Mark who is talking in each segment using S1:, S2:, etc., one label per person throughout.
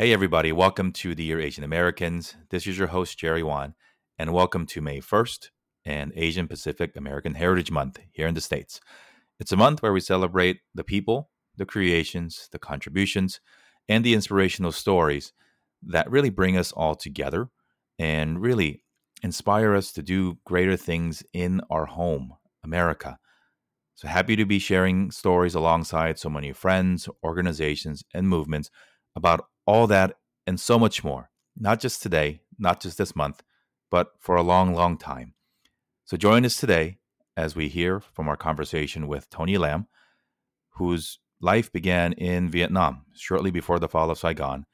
S1: Hey, everybody, welcome to the Dear Asian Americans. This is your host, Jerry Won, and welcome to May 1st and Asian Pacific American Heritage Month here in the States. It's a month where we celebrate the people, the creations, the contributions, and the inspirational stories that really bring us all together and really inspire us to do greater things in our home, America. So happy to be sharing stories alongside so many friends, organizations, and movements about all that and so much more, not just today, not just this month, but for a long, long time. So join us today as we hear from our conversation with Tony Lam, whose life began in Vietnam shortly before the fall of Saigon,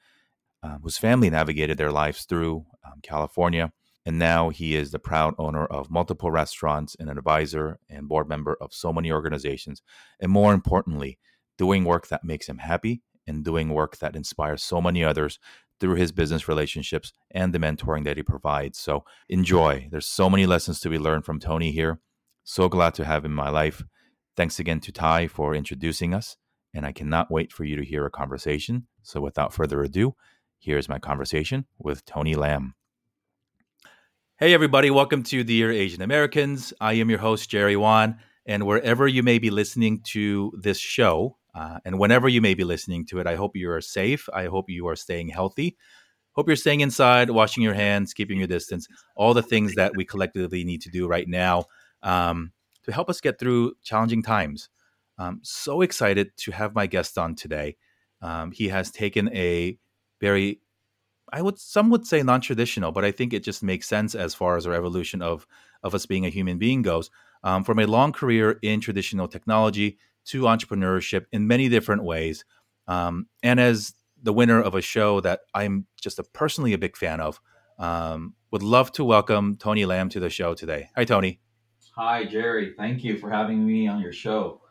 S1: uh, whose family navigated their lives through um, California. And now he is the proud owner of multiple restaurants and an advisor and board member of so many organizations. And more importantly, doing work that makes him happy and doing work that inspires so many others through his business relationships and the mentoring that he provides. So enjoy. There's so many lessons to be learned from Tony here. So glad to have him in my life. Thanks again to Ty for introducing us, and I cannot wait for you to hear a conversation. So without further ado, here's my conversation with Tony Lam. Hey, everybody, welcome to Dear Asian Americans. I am your host, Jerry Won, and wherever you may be listening to this show, uh, and whenever you may be listening to it, I hope you are safe. I hope you are staying healthy. Hope you're staying inside, washing your hands, keeping your distance, all the things that we collectively need to do right now um, to help us get through challenging times. I'm so excited to have my guest on today. Um, he has taken a very, I would some would say non-traditional, but I think it just makes sense as far as our evolution of of us being a human being goes. Um, from a long career in traditional technology to entrepreneurship in many different ways. Um, and as the winner of a show that I'm just a personally a big fan of, um, would love to welcome Tony Lam to the show today. Hi, Tony.
S2: Hi, Jerry. Thank you for having me on your show.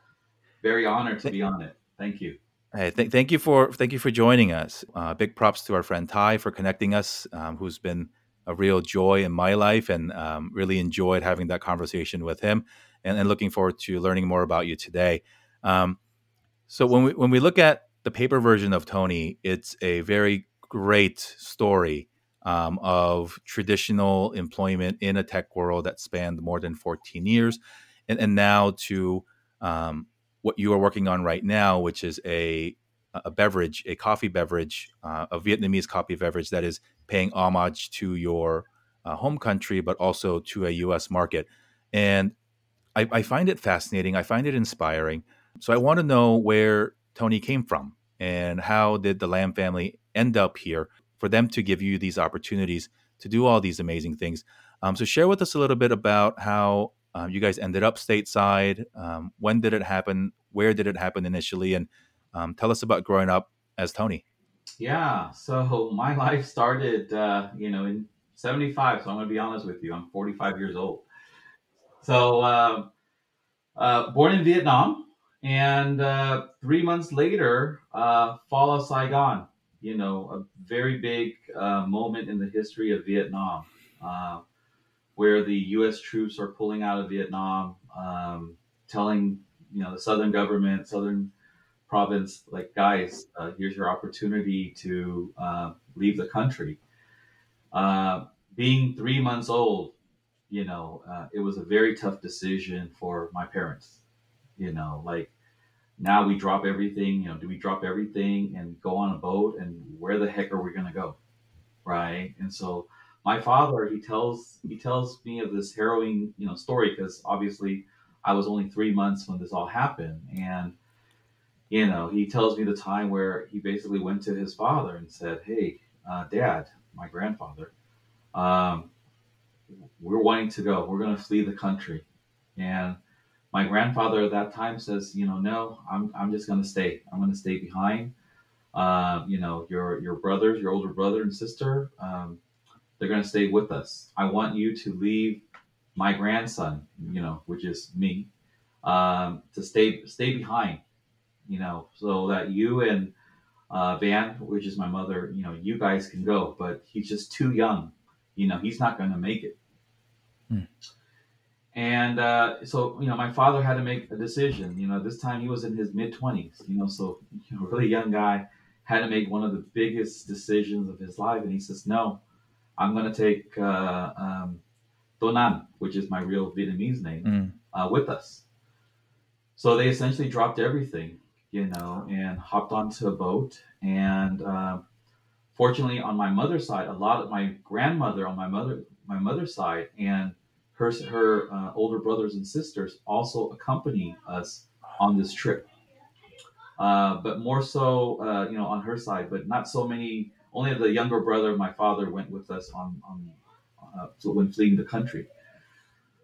S2: Very honored to be on it. Thank you.
S1: Hey, th- thank you for thank you for joining us. Uh, big props to our friend Ty for connecting us, um, who's been a real joy in my life, and um, really enjoyed having that conversation with him, and, and looking forward to learning more about you today. Um, so when we when we look at the paper version of Tony, it's a very great story um, of traditional employment in a tech world that spanned more than 14 years, and, and now to um, what you are working on right now, which is a a beverage, a coffee beverage, uh, a Vietnamese coffee beverage that is paying homage to your uh, home country, but also to a U.S. market. And I, I, find it fascinating. I find it inspiring. So I want to know where Tony came from and how did the Lam family end up here for them to give you these opportunities to do all these amazing things. Um, so share with us a little bit about how um, you guys ended up stateside. Um, when did it happen? Where did it happen initially? And um, tell us about growing up as Tony.
S2: Yeah, so my life started, uh, you know, in '75. So I'm going to be honest with you. I'm 45 years old. So uh, uh, born in Vietnam, and uh, three months later, uh, fall of Saigon. You know, a very big uh, moment in the history of Vietnam, uh, where the U.S. troops are pulling out of Vietnam, um, telling you know the southern government, southern province, like guys, uh, here's your opportunity to uh, leave the country. being three months old, you know, it was a very tough decision for my parents you know like now we drop everything you know do we drop everything and go on a boat and where the heck are we going to go? Right? And so my father he tells he tells me of this harrowing you know story because obviously i was only three months when this all happened. And you know he tells me the time where he basically went to his father and said hey uh, dad my grandfather um, we're wanting to go. We're going to flee the country. And my grandfather at that time says, you know, no, I'm, I'm just going to stay. I'm going to stay behind. Uh, you know, your your brothers, your older brother and sister, um, they're going to stay with us. I want you to leave my grandson, you know, which is me, um, to stay stay behind. You know, so that you and uh, Van, which is my mother, you know, you guys can go, but he's just too young. You know, he's not going to make it. Hmm. And uh, so, you know, my father had to make a decision. You know, this time he was in his mid 20s, you know, so you know, really young guy had to make one of the biggest decisions of his life, and he says, "No, I'm going to take uh, um, Donan, which is my real Vietnamese name,
S1: Mm.
S2: uh, with us." So they essentially dropped everything, you know, and hopped onto a boat. And uh, fortunately, on my mother's side, a lot of my grandmother on my mother my mother's side and her her uh, older brothers and sisters also accompany us on this trip. Uh, but more so, uh, you know, on her side, but not so many. Only the younger brother of my father went with us on on uh, when fleeing the country.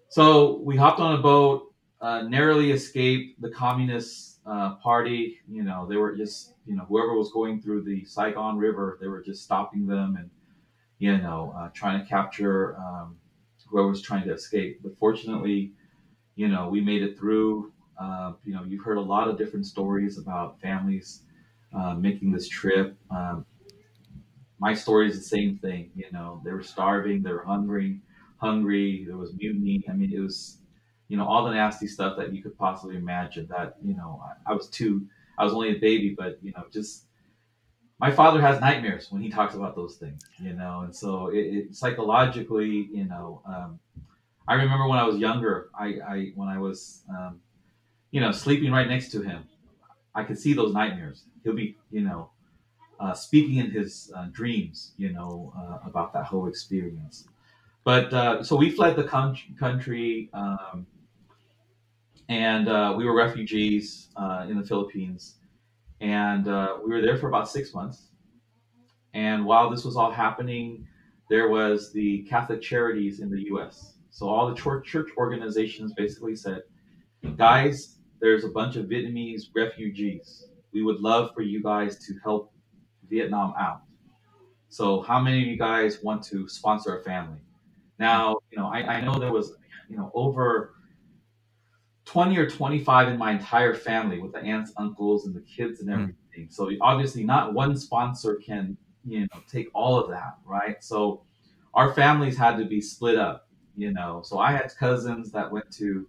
S2: So we hopped on a boat, uh, narrowly escaped the communist uh, party. You know, they were just you know whoever was going through the Saigon River, they were just stopping them and you know trying to capture um, whoever was trying to escape. But fortunately, you know, we made it through. Uh, you know, you've heard a lot of different stories about families uh, making this trip. Um, my story is the same thing. You know, they were starving, they were hungry, hungry. There was mutiny. I mean, it was, you know, all the nasty stuff that you could possibly imagine. That you know, I, I was too. I was only a baby, but you know, just my father has nightmares when he talks about those things. You know, and so it, it psychologically, you know. Um, I remember when I was younger, I, I when I was, um, you know, sleeping right next to him, I could see those nightmares. He'll be, you know, uh, speaking in his uh, dreams, you know, uh, about that whole experience. But uh, so we fled the coun- country, um, and uh, we were refugees uh, in the Philippines, and uh, we were there for about six months. And while this was all happening, there was the Catholic Charities in the U.S. So all the church organizations basically said, "Guys, there's a bunch of Vietnamese refugees. We would love for you guys to help Vietnam out. So how many of you guys want to sponsor a family?" Now, you know, I, I know there was, you know, over 20 or 25 in my entire family with the aunts, uncles, and the kids and
S1: Mm.
S2: everything. So obviously, not one sponsor can, you know, take all of that, right? So our families had to be split up, you know. So I had cousins that went to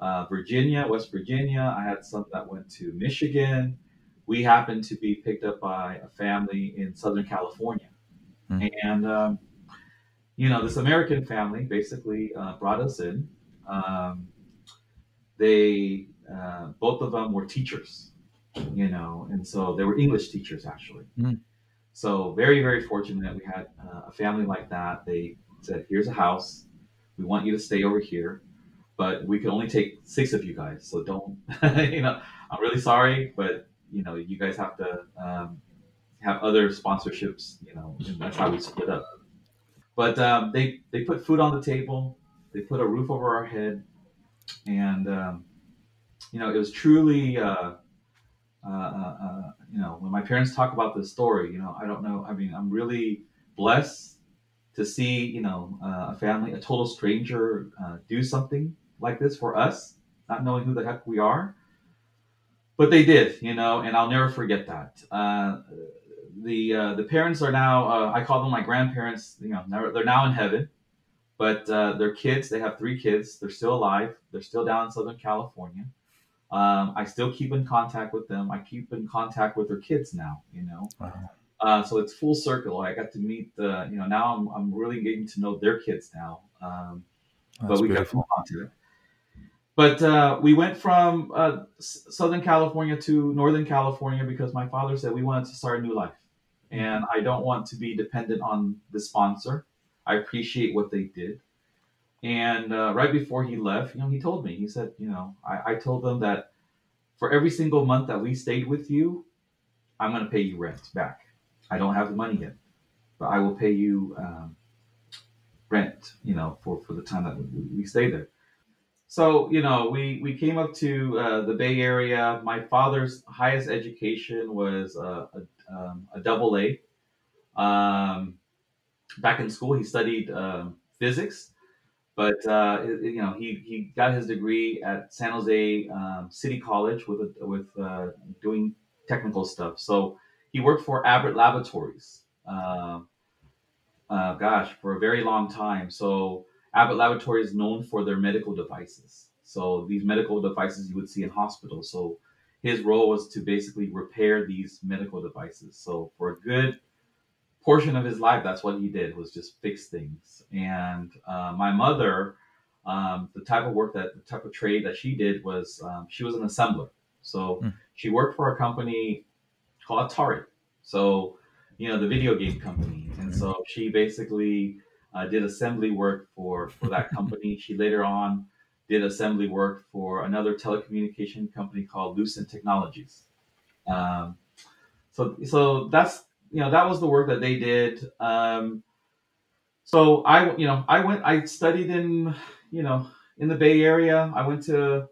S2: uh, Virginia, West Virginia. I had some that went to Michigan. We happened to be picked up by a family in Southern California.
S1: Mm.
S2: And, um, you know, this American family basically uh, brought us in. Um, they uh, both of them were teachers, you know, and so they were English teachers actually.
S1: Mm.
S2: So very very fortunate that we had uh, a family like that. They said, "Here's a house. We want you to stay over here, but we can only take six of you guys. So don't, you know, I'm really sorry, but you know, you guys have to um, have other sponsorships, you know, and that's how we split up." But um, they they put food on the table. They put a roof over our head and um, you know it was truly uh, uh, uh, uh, you know when my parents talk about this story you know i don't know i mean i'm really blessed to see you know uh, a family a total stranger uh, do something like this for us not knowing who the heck we are. But they did you know and i'll never forget that. The the parents are now i call them my grandparents you know they're now in heaven but uh, their kids they have three kids they're still alive they're still down in southern california. Um, i still keep in contact with them i keep in contact with their kids now you know?
S1: Wow.
S2: uh, so it's full circle i got to meet the you know now i'm, I'm really getting to know their kids now um, but we
S1: beautiful.
S2: got contact but uh, we went from uh, southern california to northern california because my father said we wanted to start a new life. And i don't want to be dependent on the sponsor I appreciate what they did. And uh, right before he left, you know, he told me, he said, you know, I, I told them that for every single month that we stayed with you, I'm going to pay you rent back. I don't have the money yet, but I will pay you um, rent, you know, for, for the time that we, we stay there. So, you know, we, we came up to uh, the Bay Area. My father's highest education was uh, a, um, a double A. Um, back in school, he studied um, physics, but uh, it- you know he, he got his degree at San Jose um, City College with with uh, doing technical stuff. So he worked for Abbott Laboratories. Um uh, gosh, for a very long time. So Abbott Laboratories is known for their medical devices. So these medical devices you would see in hospitals. So his role was to basically repair these medical devices. So for a good portion of his life, that's what he did was just fix things. And uh, my mother, um, the type of work that the type of trade that she did was um, she was an assembler. So
S1: Mm.
S2: she worked for a company called Atari. So you know the video game company, and so she basically uh, did assembly work for for that company. she later on did assembly work for another telecommunication company called Lucent Technologies. Um, so so that's you know that was the work that they did. Um, so I you know I went I studied in you know in the Bay Area. I went to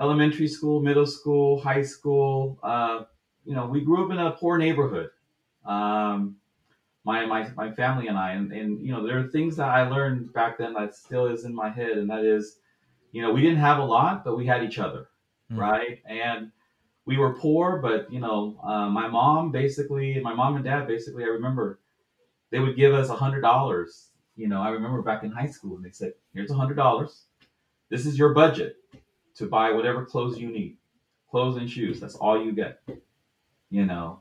S2: elementary school, middle school, high school. Uh, you know we grew up in a poor neighborhood. Um, my, my, my family and I, and, and you know there are things that I learned back then that still is in my head, and that is, you know, we didn't have a lot, but we had each other,
S1: Mm.
S2: right? And we were poor, but you know, uh, my mom basically, my mom and dad basically, I remember they would give us a hundred dollars. You know, I remember back in high school, and they said, "Here's a hundred dollars. This is your budget to buy whatever clothes you need, clothes and shoes. That's all you get." You know,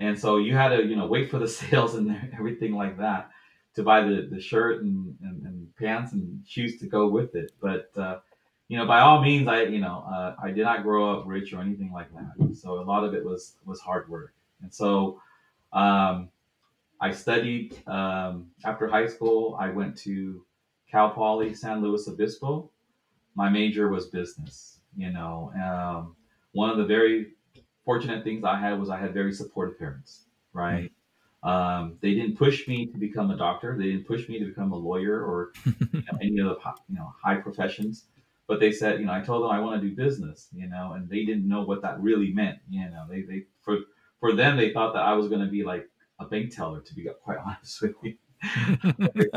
S2: and so you had to, you know, wait for the sales and everything like that to buy the, the shirt and, and, and pants and shoes to go with it. But, uh, you know, by all means, I, you know, uh, I did not grow up rich or anything like that. So a lot of it was, was hard work. And so, um, I studied, um, after high school, I went to Cal Poly San Luis Obispo. My major was business, you know, um, one of the very fortunate things I had was I had very supportive parents, right? Um, they didn't push me to become a doctor. They didn't push me to become a lawyer or you know, any of the you know high professions. But they said, you know, I told them I want to do business, you know, and they didn't know what that really meant. You know, they they for for them they thought that I was going to be like a bank teller, to be quite honest with you,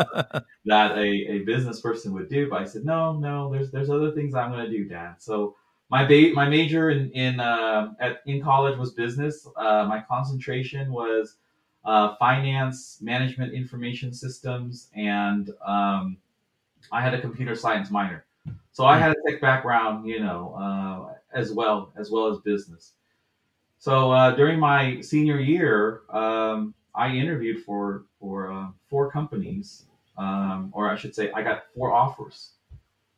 S2: that a, a business person would do. But I said, no, no, there's there's other things I'm going to do, Dad. So my ba- my major in in uh, at in college was business. Uh, my concentration was uh, finance, management, information systems, and um, I had a computer science minor. So I had a tech background, you know, uh, as well as well as business. So uh, during my senior year, um, I interviewed for for uh, four companies, um, or I should say, I got four offers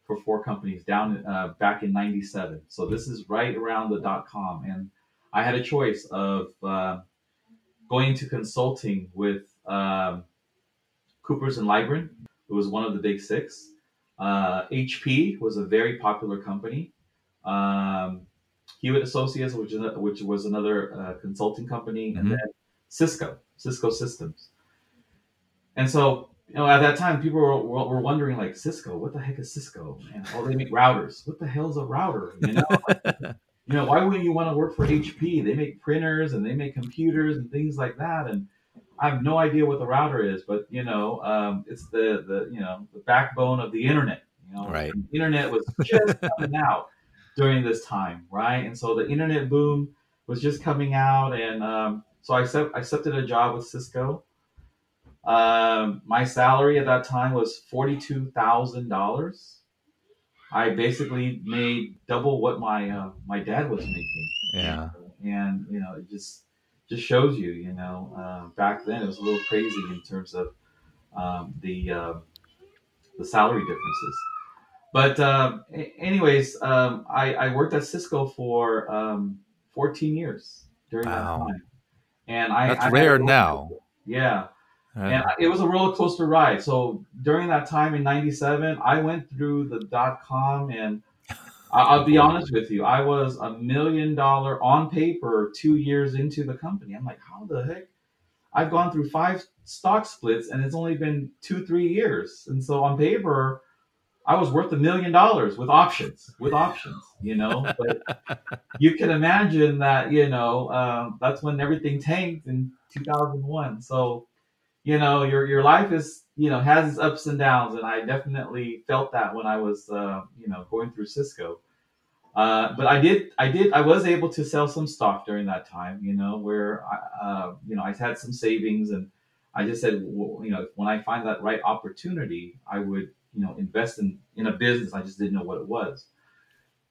S2: for four companies down uh, back in '97. So this is right around the dot com, and I had a choice of uh, going to consulting with um, Coopers and Lybrand. It was one of the big six. Uh, HP was a very popular company. Um, Hewitt Associates, which is which was another uh, consulting company, and
S1: Mhm.
S2: then Cisco, Cisco Systems. And so, you know, at that time, people were, were, wondering, like, Cisco, what the heck is Cisco? And oh, they make routers. What the hell is a router? You know, you know, why wouldn't you want to work for HP? They make printers and they make computers and things like that. And I have no idea what the router is, but you know, um, it's the the you know the backbone of the internet. You know,
S1: Right.
S2: the internet was just coming out during this time, right? And so the internet boom was just coming out, and um, so I accept, I accepted a job with Cisco. Um, my salary at that time was forty two thousand dollars. I basically made double what my uh, my dad was making
S1: yeah.
S2: and you know it just just shows you you know uh, back then it was a little crazy in terms of um, the uh, the salary differences but um, anyways um, I, I worked at cisco for um, 14 years during
S1: Wow.
S2: that time and i
S1: That's
S2: I
S1: rare now.
S2: yeah and I- it was a roller coaster ride. So during that time in '97, I went through the dot com, and I'll be honest with you, I was a million dollar on paper two years into the company. I'm like, how the heck? I've gone through five stock splits, and it's only been two, three years, and so on paper. I was worth a million dollars with options, with options, you know. But you can imagine that, you know, um, that's when everything tanked in 2001. So, you know your your life is you know has its ups and downs and i definitely felt that when i was uh, you know going through cisco uh, but i did i did i was able to sell some stock during that time you know where i uh, you know i had some savings and i just said well, you know when i find that right opportunity i would you know invest in in a business i just didn't know what it was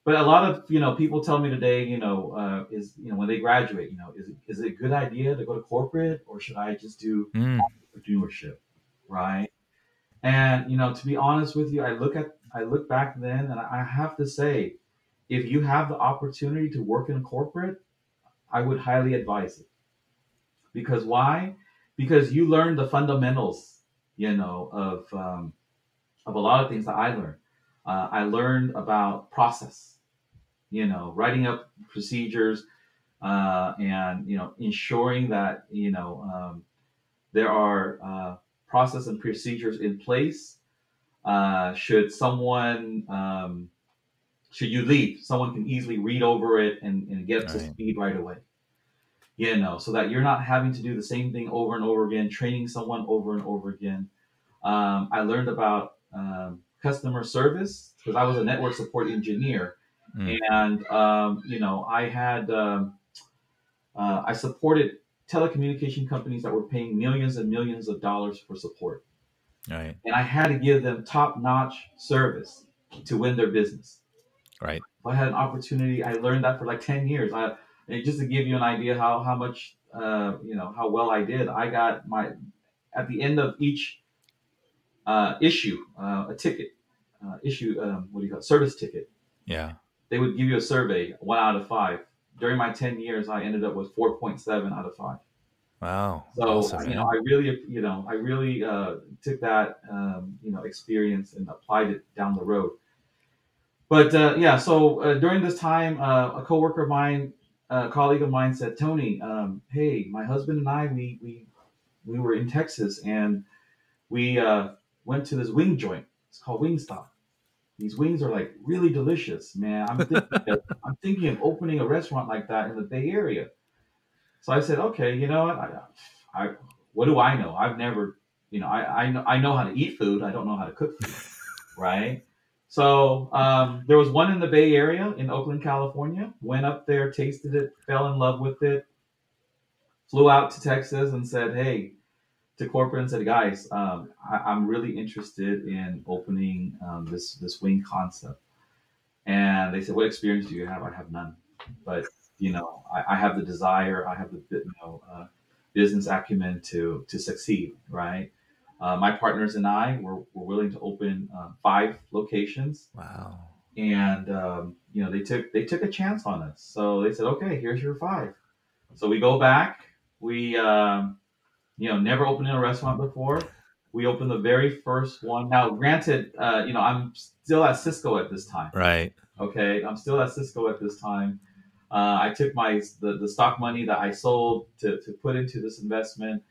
S2: but a lot of you know people tell me today, you know, uh, is you know when they graduate, you know, is it, is it a good idea to go to corporate or should I just do
S1: Mm,
S2: entrepreneurship, right? And you know, to be honest with you, I look at I look back then, and I have to say, if you have the opportunity to work in corporate, I would highly advise it. Because why? Because you learn the fundamentals, you know, of um, of a lot of things that I learned. Uh, I learned about process, you know, writing up procedures, uh, and you know, ensuring that you know um, there are uh, process and procedures in place. Uh, should someone um, should you leave, someone can easily read over it and, and get up to
S1: right.
S2: speed right away. You know, so that you're not having to do the same thing over and over again, training someone over and over again. Um, I learned about um, customer service because I was a network support engineer,
S1: Mm,
S2: and um, you know, I had um, uh, I supported telecommunication companies that were paying millions and millions of dollars for support,
S1: right.
S2: and I had to give them top-notch service to win their business.
S1: Right.
S2: If I had an opportunity, I learned that for like ten years. I and just to give you an idea how how much uh, you know how well I did, I got my at the end of each uh, issue uh, a ticket uh, issue um, what do you call it service ticket.
S1: Yeah.
S2: They would give you a survey one out of five. During my ten years, I ended up with four point seven out of five.
S1: Wow.
S2: So
S1: awesome,
S2: you know, I really, you know, I really uh, took that, um, you know, experience and applied it down the road. But uh, yeah, so uh, during this time, uh, a coworker of mine, a colleague of mine, said, "Tony, um, hey, my husband and I, we we we were in Texas and we uh, went to this wing joint. It's called Wingstop. These wings are like really delicious, man. I'm thinking, of, I'm thinking of opening a restaurant like that in the Bay Area." So I said, "Okay, you know what? I, I what do I know? I've never, you know, I I know, I know how to eat food. I don't know how to cook food, right?" So um, there was one in the Bay Area in Oakland, California. Went up there, tasted it, fell in love with it. Flew out to Texas and said, "Hey," to corporate and said, "Guys, um, I, I'm really interested in opening um, this this wing concept." And they said, "What experience do you have?" I have none, but you know, I, I have the desire, I have the you know uh, business acumen to to succeed, right? Uh, my partners and I were, were willing to open uh, five locations,
S1: Wow.
S2: and um, you know they took they took a chance on us. So they said, "Okay, here's your five. So we go back. We um, you know never opened in a restaurant before. We opened the very first one. Now, granted, uh, you know I'm still at Cisco at this time.
S1: Right.
S2: Okay, I'm still at Cisco at this time. Uh, I took my the, the stock money that I sold to, to put into this investment,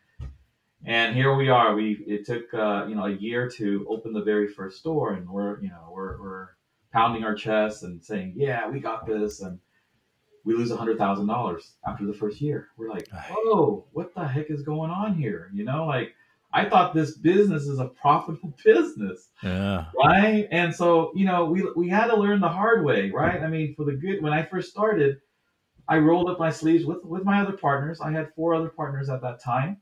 S2: and here we are. We it took uh, you know a year to open the very first store, and we're you know we're, we're pounding our chests and saying, yeah, we got this, and we lose a hundred thousand dollars after the first year. We're like, whoa, what the heck is going on here? You know, like I thought this business is a profitable business
S1: Yeah.
S2: right? And so, you know, we we had to learn the hard way, right? I mean, for the good, when I first started, I rolled up my sleeves with with my other partners. I had four other partners at that time,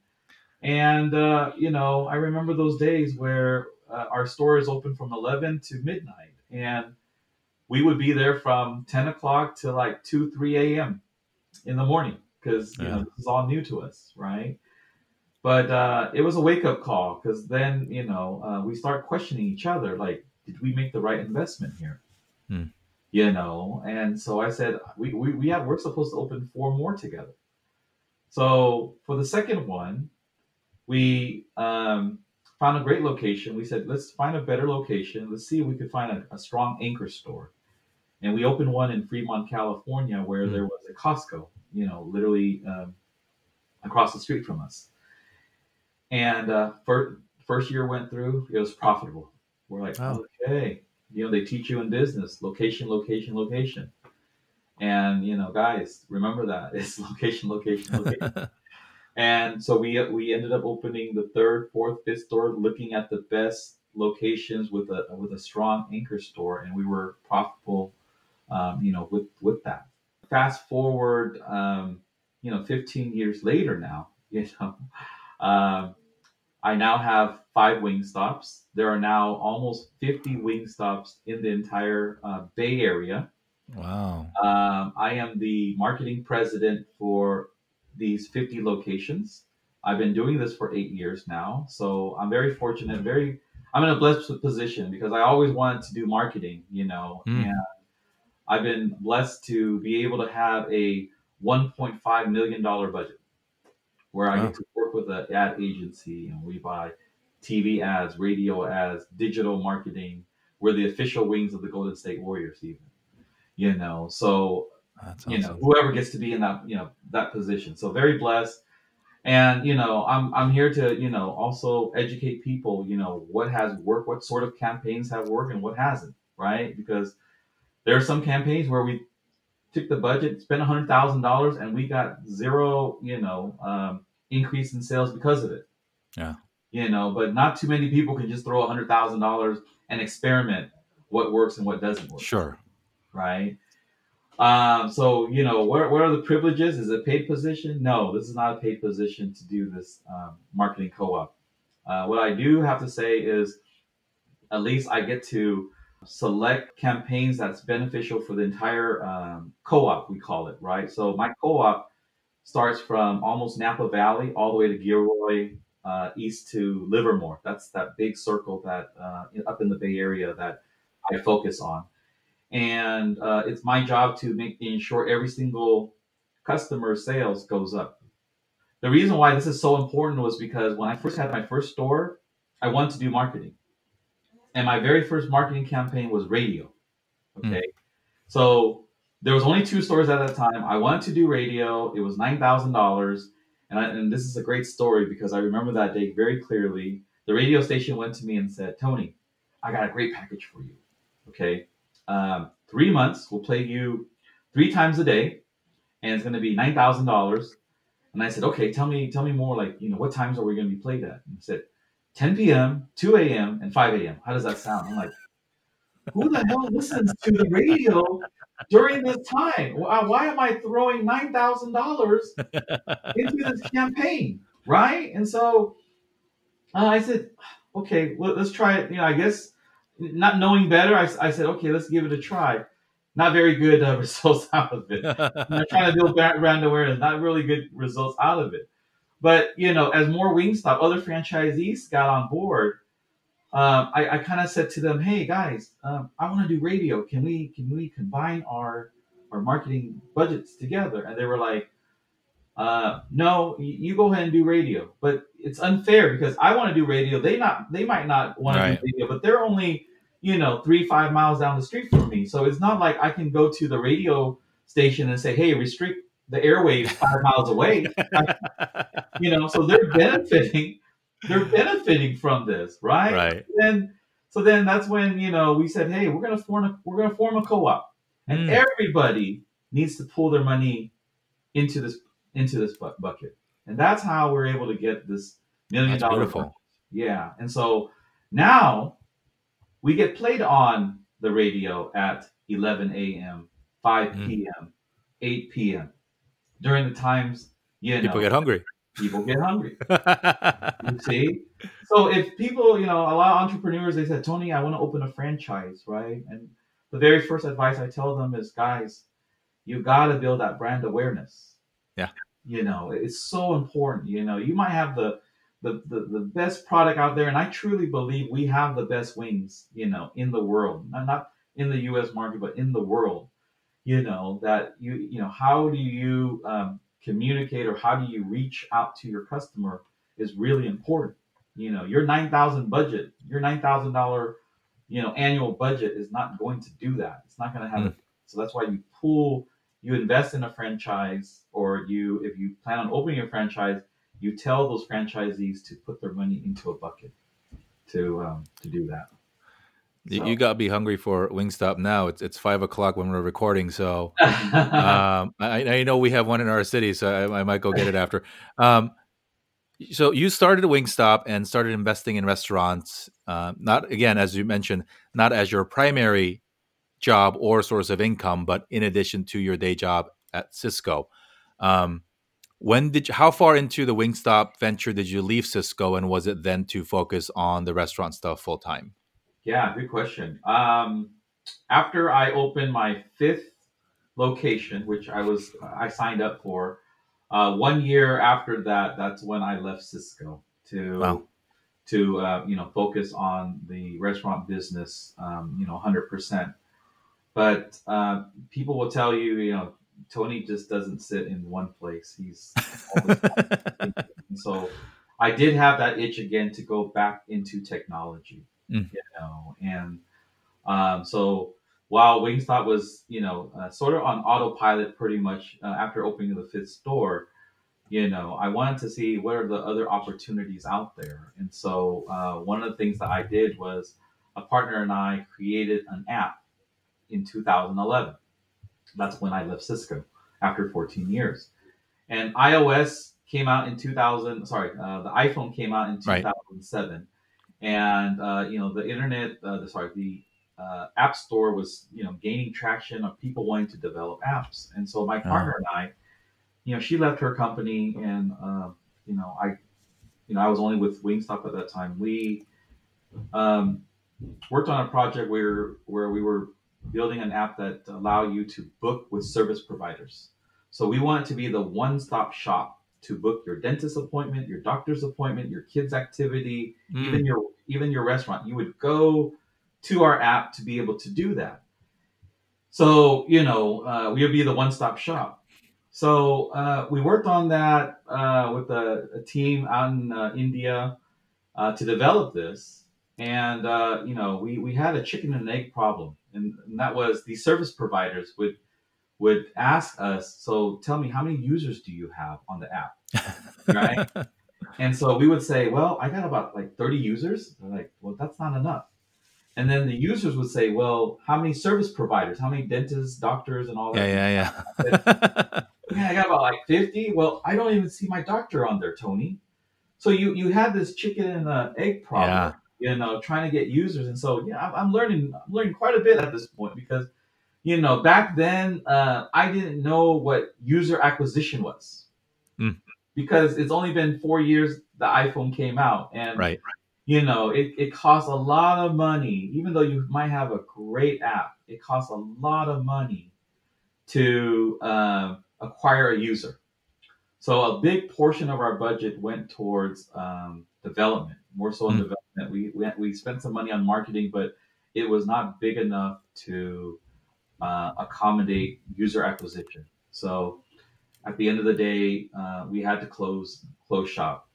S2: and uh, you know, I remember those days where uh, our store is open from eleven to midnight, and we would be there from ten o'clock to like two, three a.m. in the morning because you
S1: Yeah.
S2: know this is all new to us, right? But uh, it was a wake up call because then you know uh, we start questioning each other, like, did we make the right investment here?
S1: Hmm.
S2: You know, and so I said we, we we have we're supposed to open four more together. So for the second one, we um, found a great location. We said let's find a better location. Let's see if we could find a, a strong anchor store. And we opened one in Fremont, California, where
S1: Hmm.
S2: there was a Costco. You know, literally um, across the street from us. And uh, first, first year went through, it was profitable. We're like,
S1: Oh.
S2: okay, you know, they teach you in business, location, location, location. And you know, guys, remember that it's location, location, location. and so we we ended up opening the third, fourth, fifth store, looking at the best locations with a with a strong anchor store, and we were profitable, um, you know, with with that. Fast forward, um, you know, 15 years later now, you know, um, I now have five Wingstops. There are now almost 50 Wingstops in the entire uh, Bay Area.
S1: Wow.
S2: Um, I am the marketing president for these 50 locations. I've been doing this for eight years now, so I'm very fortunate. Very, I'm in a blessed position because I always wanted to do marketing, you know,
S1: Mm.
S2: and I've been blessed to be able to have a 1.5 million dollar budget where I
S1: Wow.
S2: get to work with an ad agency and we buy TV ads, radio ads, digital marketing. We're the official wings of the Golden State Warriors, even. You know, so
S1: That's
S2: you know whoever gets to be in that you know that position. So very blessed. And you know, I'm I'm here to you know also educate people. You know what has worked, what sort of campaigns have worked, and what hasn't. Right? Because there are some campaigns where we took the budget, spent hundred thousand dollars, and we got zero, you know, um, increase in sales because of it.
S1: Yeah.
S2: You know, but not too many people can just throw a hundred thousand dollars and experiment what works and what doesn't work.
S1: Sure.
S2: Right. Um, so you know, what, what are the privileges? Is it a paid position? No, this is not a paid position to do this um, marketing co-op. Uh, what I do have to say is, at least I get to select campaigns that's beneficial for the entire um, co-op. We call it right. So my co-op starts from almost Napa Valley all the way to Gilroy, uh, east to Livermore. That's that big circle that uh, up in the Bay Area that I focus on and uh, it's my job to make ensure every single customer sales goes up. The reason why this is so important was because when I first had my first store, I wanted to do marketing, and my very first marketing campaign was radio. Okay, so there was only two stores at that time. I wanted to do radio. It was nine thousand dollars, and I, and this is a great story because I remember that day very clearly. The radio station went to me and said, "Tony, I got a great package for you. Okay, um, three months. We'll play you three times a day, and it's going to be nine thousand dollars." And I said, "Okay, tell me, tell me more. Like, you know, what times are we going to be played at?" And he said, "10 p.m., 2 a.m., and 5 a.m." How does that sound? I'm like, "Who the hell listens to the radio during this time? Why, why am I throwing nine thousand dollars into this campaign, right?" And so uh, I said, "Okay, well, let's try it." You know, I guess not knowing better, I, I said, "Okay, let's give it a try." Not very good uh, results out of it. Know, trying to build brand awareness, not really good results out of it. But you know, as more Wingstop, other franchisees got on board. Um, I, I kind of said to them, "Hey guys, um, I want to do radio. Can we can we combine our our marketing budgets together?" And they were like, uh, "No, you go ahead and do radio." But it's unfair because I want to do radio. They not they might not want to do radio, but they're only you know three five miles down the street from me. So it's not like I can go to the radio station and say, "Hey, restrict the airwaves five miles away." you know, so they're benefiting. They're benefiting from this, right?
S1: right.
S2: Then, so then that's when you know we said, "Hey, we're gonna form a we're gonna form a co-op, and
S1: Mm.
S2: everybody needs to pull their money into this into this bu- bucket." And that's how we're able to get this million
S1: That's
S2: dollar
S1: beautiful.
S2: Yeah, and so now we get played on the radio at 11 a.m., 5
S1: Mm.
S2: p.m., 8 p.m. during the times you know
S1: People get hungry.
S2: People get hungry. You see? So if people, you know, a lot of entrepreneurs, they said, Tony, I want to open a franchise, right? And the very first advice I tell them is, guys, you got to build that brand awareness.
S1: Yeah.
S2: You know, it's so important. You know, you might have the, the, the, the best product out there, and I truly believe we have the best wings, you know, in the world. Not, not in the U.S. market, but in the world. You know that you, you know, how do you um, communicate or how do you reach out to your customer is really important. You know, your nine thousand budget, your nine thousand dollar, you know, annual budget is not going to do that. It's not going to have it. So that's why you pull, you invest in a franchise, or you, if you plan on opening a franchise, you tell those franchisees to put their money into a bucket to um, to do that.
S1: You, you got to be hungry for Wingstop now. It's it's five o'clock when we're recording, so um, I, I know we have one in our city, so I, I might go get it after. Um, so you started Wingstop and started investing in restaurants. Uh, not again, as you mentioned, not as your primary job or source of income, but in addition to your day job at Cisco. Um, when did you, how far into the Wingstop venture did you leave Cisco, and was it then to focus on the restaurant stuff full time?
S2: Yeah, good question. Um, after I opened my fifth location, which I was I signed up for. Uh, one year after that, that's when I left Cisco to
S1: Wow.
S2: to uh, you know focus on the restaurant business, um, you know, hundred percent. But uh, people will tell you, you know, Tony just doesn't sit in one place. He's so I did have that itch again to go back into technology,
S1: Mm.
S2: you know, and um, so while Wingstop was, you know, uh, sort of on autopilot pretty much uh, after opening the fifth store, you know, I wanted to see what are the other opportunities out there. And so uh, one of the things that I did was a partner and I created an app in 2011. That's when I left Cisco after 14 years. And iOS came out in 2000. Sorry, uh, the iPhone came out in
S1: Right.
S2: 2007, and uh, you know the internet. Uh, the, sorry, the uh, App Store was you know gaining traction of people wanting to develop apps. And so my partner and I, you know, she left her company, and uh, you know I, you know I was only with Wingstop at that time. We um, worked on a project where where we were building an app that allow you to book with service providers. So we wanted to be the one-stop shop to book your dentist appointment, your doctor's appointment, your kids' activity,
S1: Mm.
S2: even your even your restaurant. You would go to our app to be able to do that. So you know uh, we would be the one-stop shop. So uh, we worked on that uh, with a, a team out in uh, India uh, to develop this, and uh, you know we, we had a chicken and egg problem, and, and that was the service providers would would ask us, so tell me how many users do you have on the app, right? And so we would say, well, I got about like 30 users. They're like, well, that's not enough. And then the users would say, well, how many service providers, how many dentists, doctors, and all that?
S1: yeah, yeah, yeah.
S2: Yeah, I got about like 50. Well, I don't even see my doctor on there, Tony. So you you had this chicken and uh, egg problem, you know, trying to get users. And so yeah, I'm, I'm learning I'm learning quite a bit at this point because you know back then uh, I didn't know what user acquisition was
S1: Mm.
S2: because it's only been four years the iPhone came out and
S1: right.
S2: you know it, it costs a lot of money even though you might have a great app it costs a lot of money to uh, acquire a user so a big portion of our budget went towards um, development more so in
S1: Hmm.
S2: development we, we, we spent some money on marketing but it was not big enough to uh, accommodate user acquisition so at the end of the day uh, we had to close close shop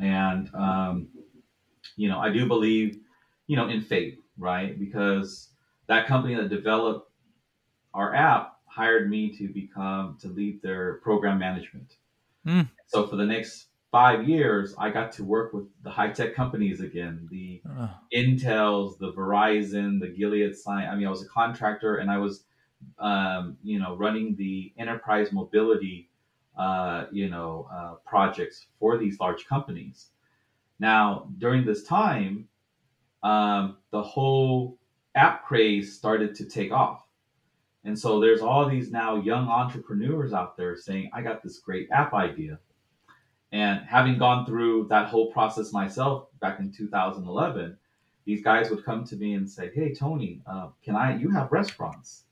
S2: and um, you know, I do believe, you know, in fate, right? Because that company that developed our app hired me to become to lead their program management.
S1: Hmm.
S2: So for the next five years, I got to work with the high tech companies again, the
S1: Uh,
S2: Intels, the Verizon, the Gilead Science. I mean, I was a contractor and I was, um, you know, running the enterprise mobility, uh, you know, uh, projects for these large companies. Now, during this time, um, the whole app craze started to take off. And so there's all these now young entrepreneurs out there saying, I got this great app idea. And having gone through that whole process myself back in 2011, these guys would come to me and say, Hey, Tony, uh, can I, you have restaurants.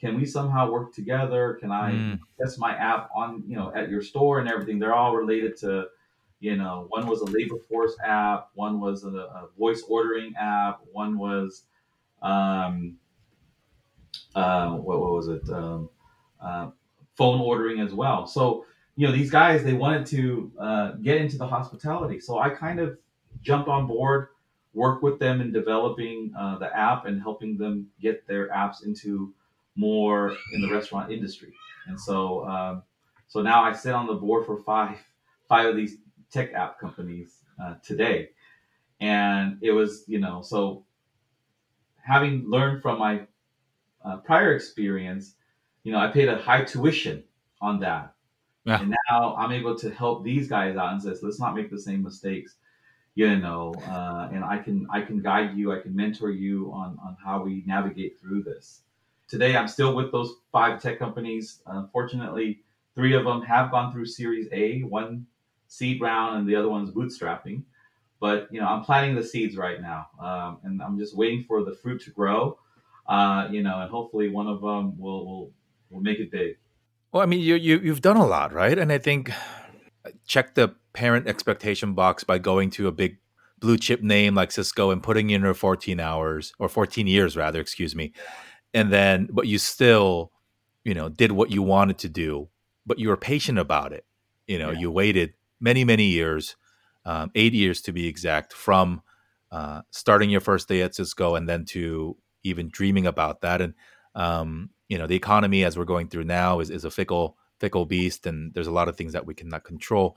S2: Can we somehow work together? Can I
S1: mm,
S2: test my app on, you know, at your store and everything? They're all related to, you know, one was a labor force app, one was a, a voice ordering app, one was, um, uh, what, what was it? Um, uh, phone ordering as well. So, you know, these guys, they wanted to uh, get into the hospitality. So I kind of jumped on board, work with them in developing uh, the app and helping them get their apps into more in the restaurant industry. And so, um, so now I sit on the board for five, five of these tech app companies uh, today. And it was, you know, so having learned from my uh, prior experience, you know, I paid a high tuition on that.
S1: Yeah.
S2: And now I'm able to help these guys out and says, let's not make the same mistakes, you know, uh, and I can, I can guide you. I can mentor you on, on how we navigate through this. Today, I'm still with those five tech companies. Unfortunately, three of them have gone through Series A, one seed round, and the other one's bootstrapping. But you know, I'm planting the seeds right now, um, and I'm just waiting for the fruit to grow. Uh, you know, and hopefully one of them will will we'll make it big.
S1: Well, I mean, you, you you've done a lot, right? And I think check the parent expectation box by going to a big blue chip name like Cisco and putting in your 14 hours or 14 years rather, excuse me. And then but you still, you know, did what you wanted to do, but you were patient about it. You know, yeah. you waited many, many years, um, eight years to be exact, from uh, starting your first day at Cisco and then to even dreaming about that. And um, you know, the economy as we're going through now is, is a fickle fickle beast, and there's a lot of things that we cannot control.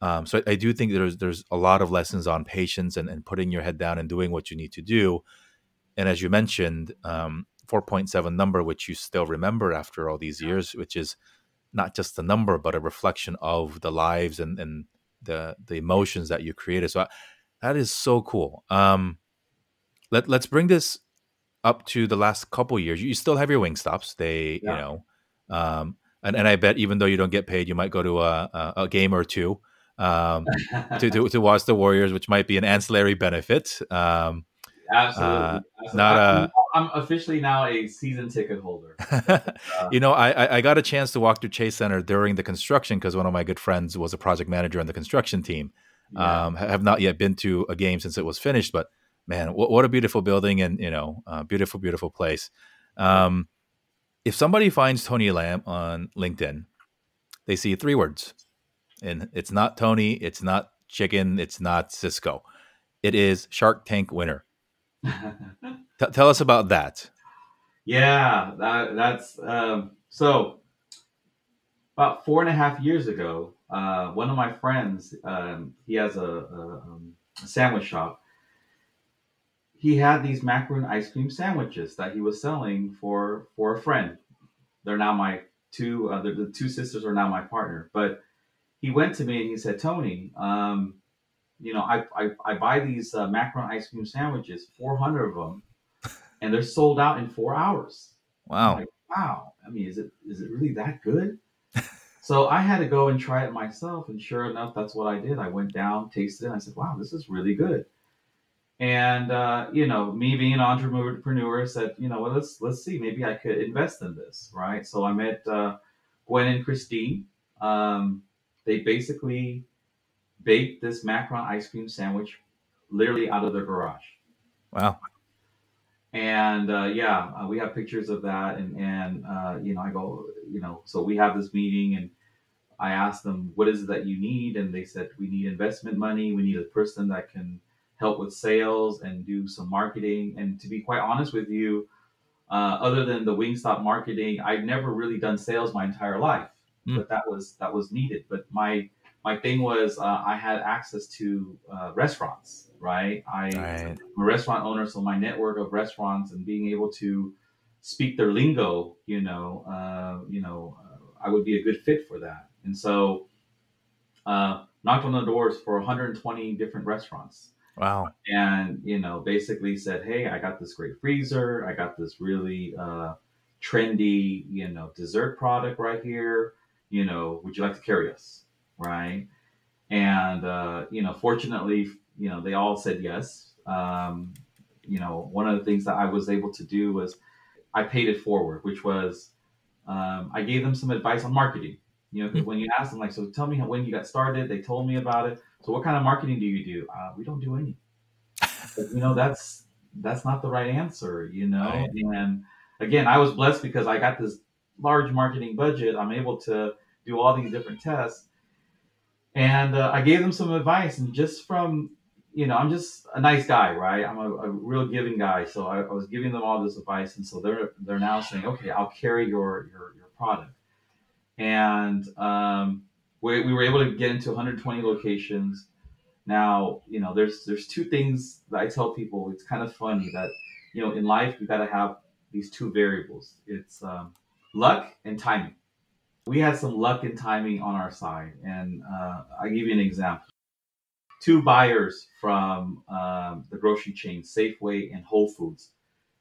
S1: Um, so I, I, do think there's there's a lot of lessons on patience and, and putting your head down and doing what you need to do. And as you mentioned, um, 4.7 number, which you still remember after all these years, which is not just a number, but a reflection of the lives and, and the the emotions that you created. So I, that is so cool. Um, let let's bring this up to the last couple years. You still have your Wingstops. They, yeah. you know, um, and, and I bet even though you don't get paid, you might go to a, a, a game or two um, to, to, to watch the Warriors, which might be an ancillary benefit. Um,
S2: Absolutely. Uh, Not a. I'm officially now a season ticket holder.
S1: uh, you know, I I got a chance to walk through Chase Center during the construction because one of my good friends was a project manager on the construction team. Yeah. Um, have not yet been to a game since it was finished, but man, what, what a beautiful building and you know, uh, beautiful, beautiful place. Um, if somebody finds Tony Lam on LinkedIn, they see three words, and it's not Tony, it's not chicken, it's not Cisco, it is Shark Tank winner. T- tell us about that.
S2: Yeah, that, that's um, so. About four and a half years ago, uh, one of my friends, um, he has a, a, um, a sandwich shop he had these macaroon ice cream sandwiches that he was selling for for a friend. They're now my two uh, the two sisters are now my partner. But he went to me and he said, Tony, um, you know, I, I, I buy these uh, macaron ice cream sandwiches, 400 of them, and they're sold out in four hours.
S1: Wow. Like,
S2: wow. I mean, is it is it really that good? so I had to go and try it myself, and sure enough, that's what I did. I went down, tasted it, and I said, wow, this is really good. And uh, you know, me being an entrepreneur, said, you know, well, let's let's see, maybe I could invest in this, right? So I met uh, Gwen and Christine. Um, they basically baked this macaron ice cream sandwich literally out of their garage.
S1: Wow.
S2: And uh, yeah, uh, we have pictures of that, and and uh, you know, I go, you know, so we have this meeting, and I asked them, what is it that you need, and they said, we need investment money, we need a person that can help with sales and do some marketing. And to be quite honest with you, uh, other than the Wingstop marketing, I've never really done sales my entire life, mm. but that was that was needed. But my my thing was uh, I had access to uh, restaurants, right? I, am a restaurant owner, so my network of restaurants and being able to speak their lingo, you know, uh, you know, uh, I would be a good fit for that. And so, uh, knocked on the doors for 120 different restaurants.
S1: Wow.
S2: And, you know, basically said, hey, I got this great freezer. I got this really uh, trendy, you know, dessert product right here. You know, would you like to carry us? Right. And, uh, you know, fortunately, you know, they all said yes. Um, you know, one of the things that I was able to do was I paid it forward, which was um, I gave them some advice on marketing. You know, mm-hmm. when you ask them, like, so tell me how, when you got started, they told me about it. So what kind of marketing do you do? Uh, we don't do any. But, you know, that's that's not the right answer. You know, right. and again, I was blessed because I got this large marketing budget. I'm able to do all these different tests, and uh, I gave them some advice. And just from you know, I'm just a nice guy, right? I'm a, a real giving guy. So I, I, was giving them all this advice, and so they're they're now saying, okay, I'll carry your your your product, and um, we, we were able to get into 120 locations. Now, you know, there's there's two things that I tell people. It's kind of funny that you know in life you got to have these two variables. It's um, luck and timing. We had some luck and timing on our side, and uh, I give you an example. Two buyers from um, the grocery chain Safeway and Whole Foods.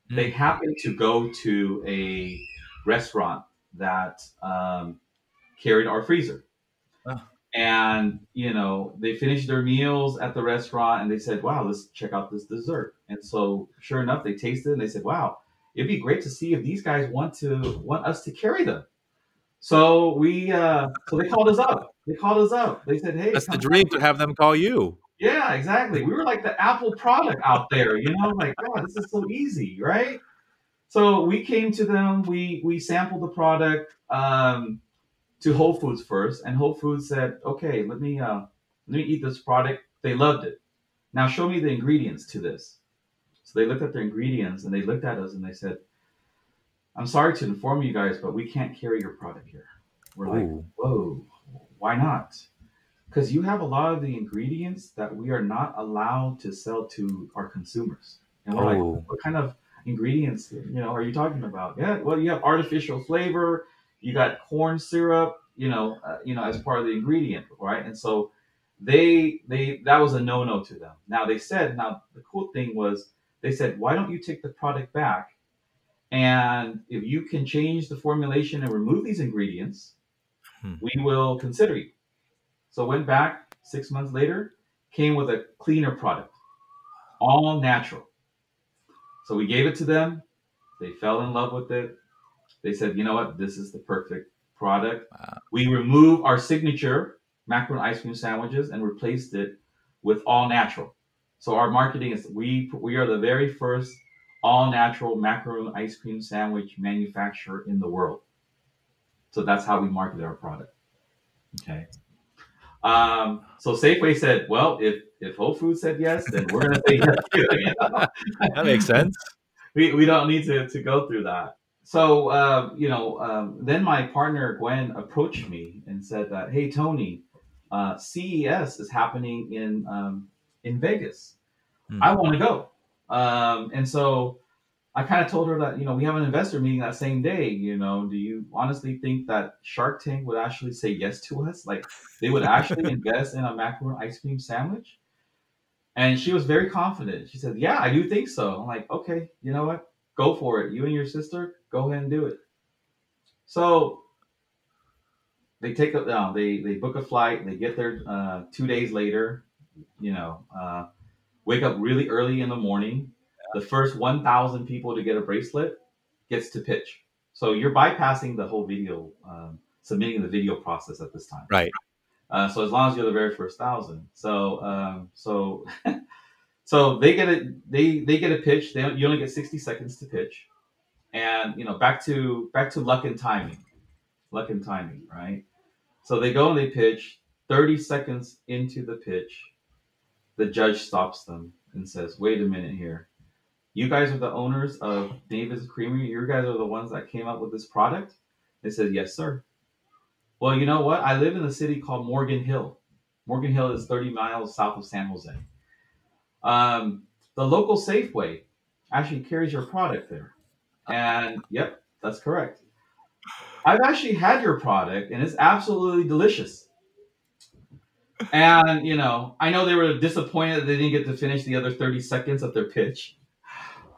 S2: Mm-hmm. They happened to go to a restaurant that um, carried our freezer. And you know, they finished their meals at the restaurant, and they said, "Wow, let's check out this dessert." And so, sure enough, they tasted it, and they said, "Wow, it'd be great to see if these guys want to want us to carry them." So we, uh, so they called us up. They called us up. They said, "Hey,
S1: That's the dream
S2: back."
S1: to have them call you.
S2: Yeah, exactly. We were like the Apple product out there, you know, like, God, this is so easy, right? So we came to them, we we sampled the product um, to Whole Foods first, and Whole Foods said, okay, let me uh, let me eat this product. They loved it. Now show me the ingredients to this. So they looked at the ingredients and they looked at us and they said, I'm sorry to inform you guys, but we can't carry your product here. We're like, whoa, why not? Because you have a lot of the ingredients that we are not allowed to sell to our consumers. And we're
S1: Oh.
S2: like, what kind of ingredients, you know, are you talking about? Yeah, well, you have artificial flavor, you got corn syrup, you know, uh, you know, as part of the ingredient, right? And so they they that was a no no to them. Now they said, now the cool thing was they said, why don't you take the product back? And if you can change the formulation and remove these ingredients,
S1: Hmm.
S2: we will consider you. So went back six months later, came with a cleaner product, all natural. So we gave it to them. They fell in love with it. They said, you know what, this is the perfect product.
S1: Wow.
S2: We removed our signature macaron ice cream sandwiches and replaced it with all natural. So our marketing is we we are the very first all natural macaron ice cream sandwich manufacturer in the world. So that's how we market our product. Okay. Um, so Safeway said, well, if if Whole Foods said yes, then we're gonna say yes too.
S1: That makes sense.
S2: we, we don't need to, to go through that. So, uh, you know, um, then my partner Gwen approached me and said that, hey, Tony, uh, CES is happening in, um, in Vegas.
S1: Hmm.
S2: I want to go. Um, and so I kind of told her that, you know, we have an investor meeting that same day. You know, do you honestly think that Shark Tank would actually say yes to us? Like they would actually invest in a macaron ice cream sandwich? And she was very confident. She said, Yeah, I do think so. I'm like, Okay, you know what? Go for it. You and your sister, go ahead and do it. So they take a, no, they, they book a flight. They get there uh, two days later, you know, uh, wake up really early in the morning. The first 1,000 people to get a bracelet gets to pitch. So you're bypassing the whole video, um, submitting the video process at this time.
S1: Right.
S2: Uh, so as long as you're the very first thousand, so um, so so they get a they they get a pitch. They you only get sixty seconds to pitch, and you know back to back to luck and timing, luck and timing, right? So they go and they pitch. Thirty seconds into the pitch, the judge stops them and says, "Wait a minute here. You guys are the owners of Davis Creamery. You guys are the ones that came up with this product." They said, "Yes, sir." Well, you know what? I live in a city called Morgan Hill. Morgan Hill is 30 miles south of San Jose. Um, the local Safeway actually carries your product there. And yep, that's correct. I've actually had your product and it's absolutely delicious. And, you know, I know they were disappointed that they didn't get to finish the other 30 seconds of their pitch.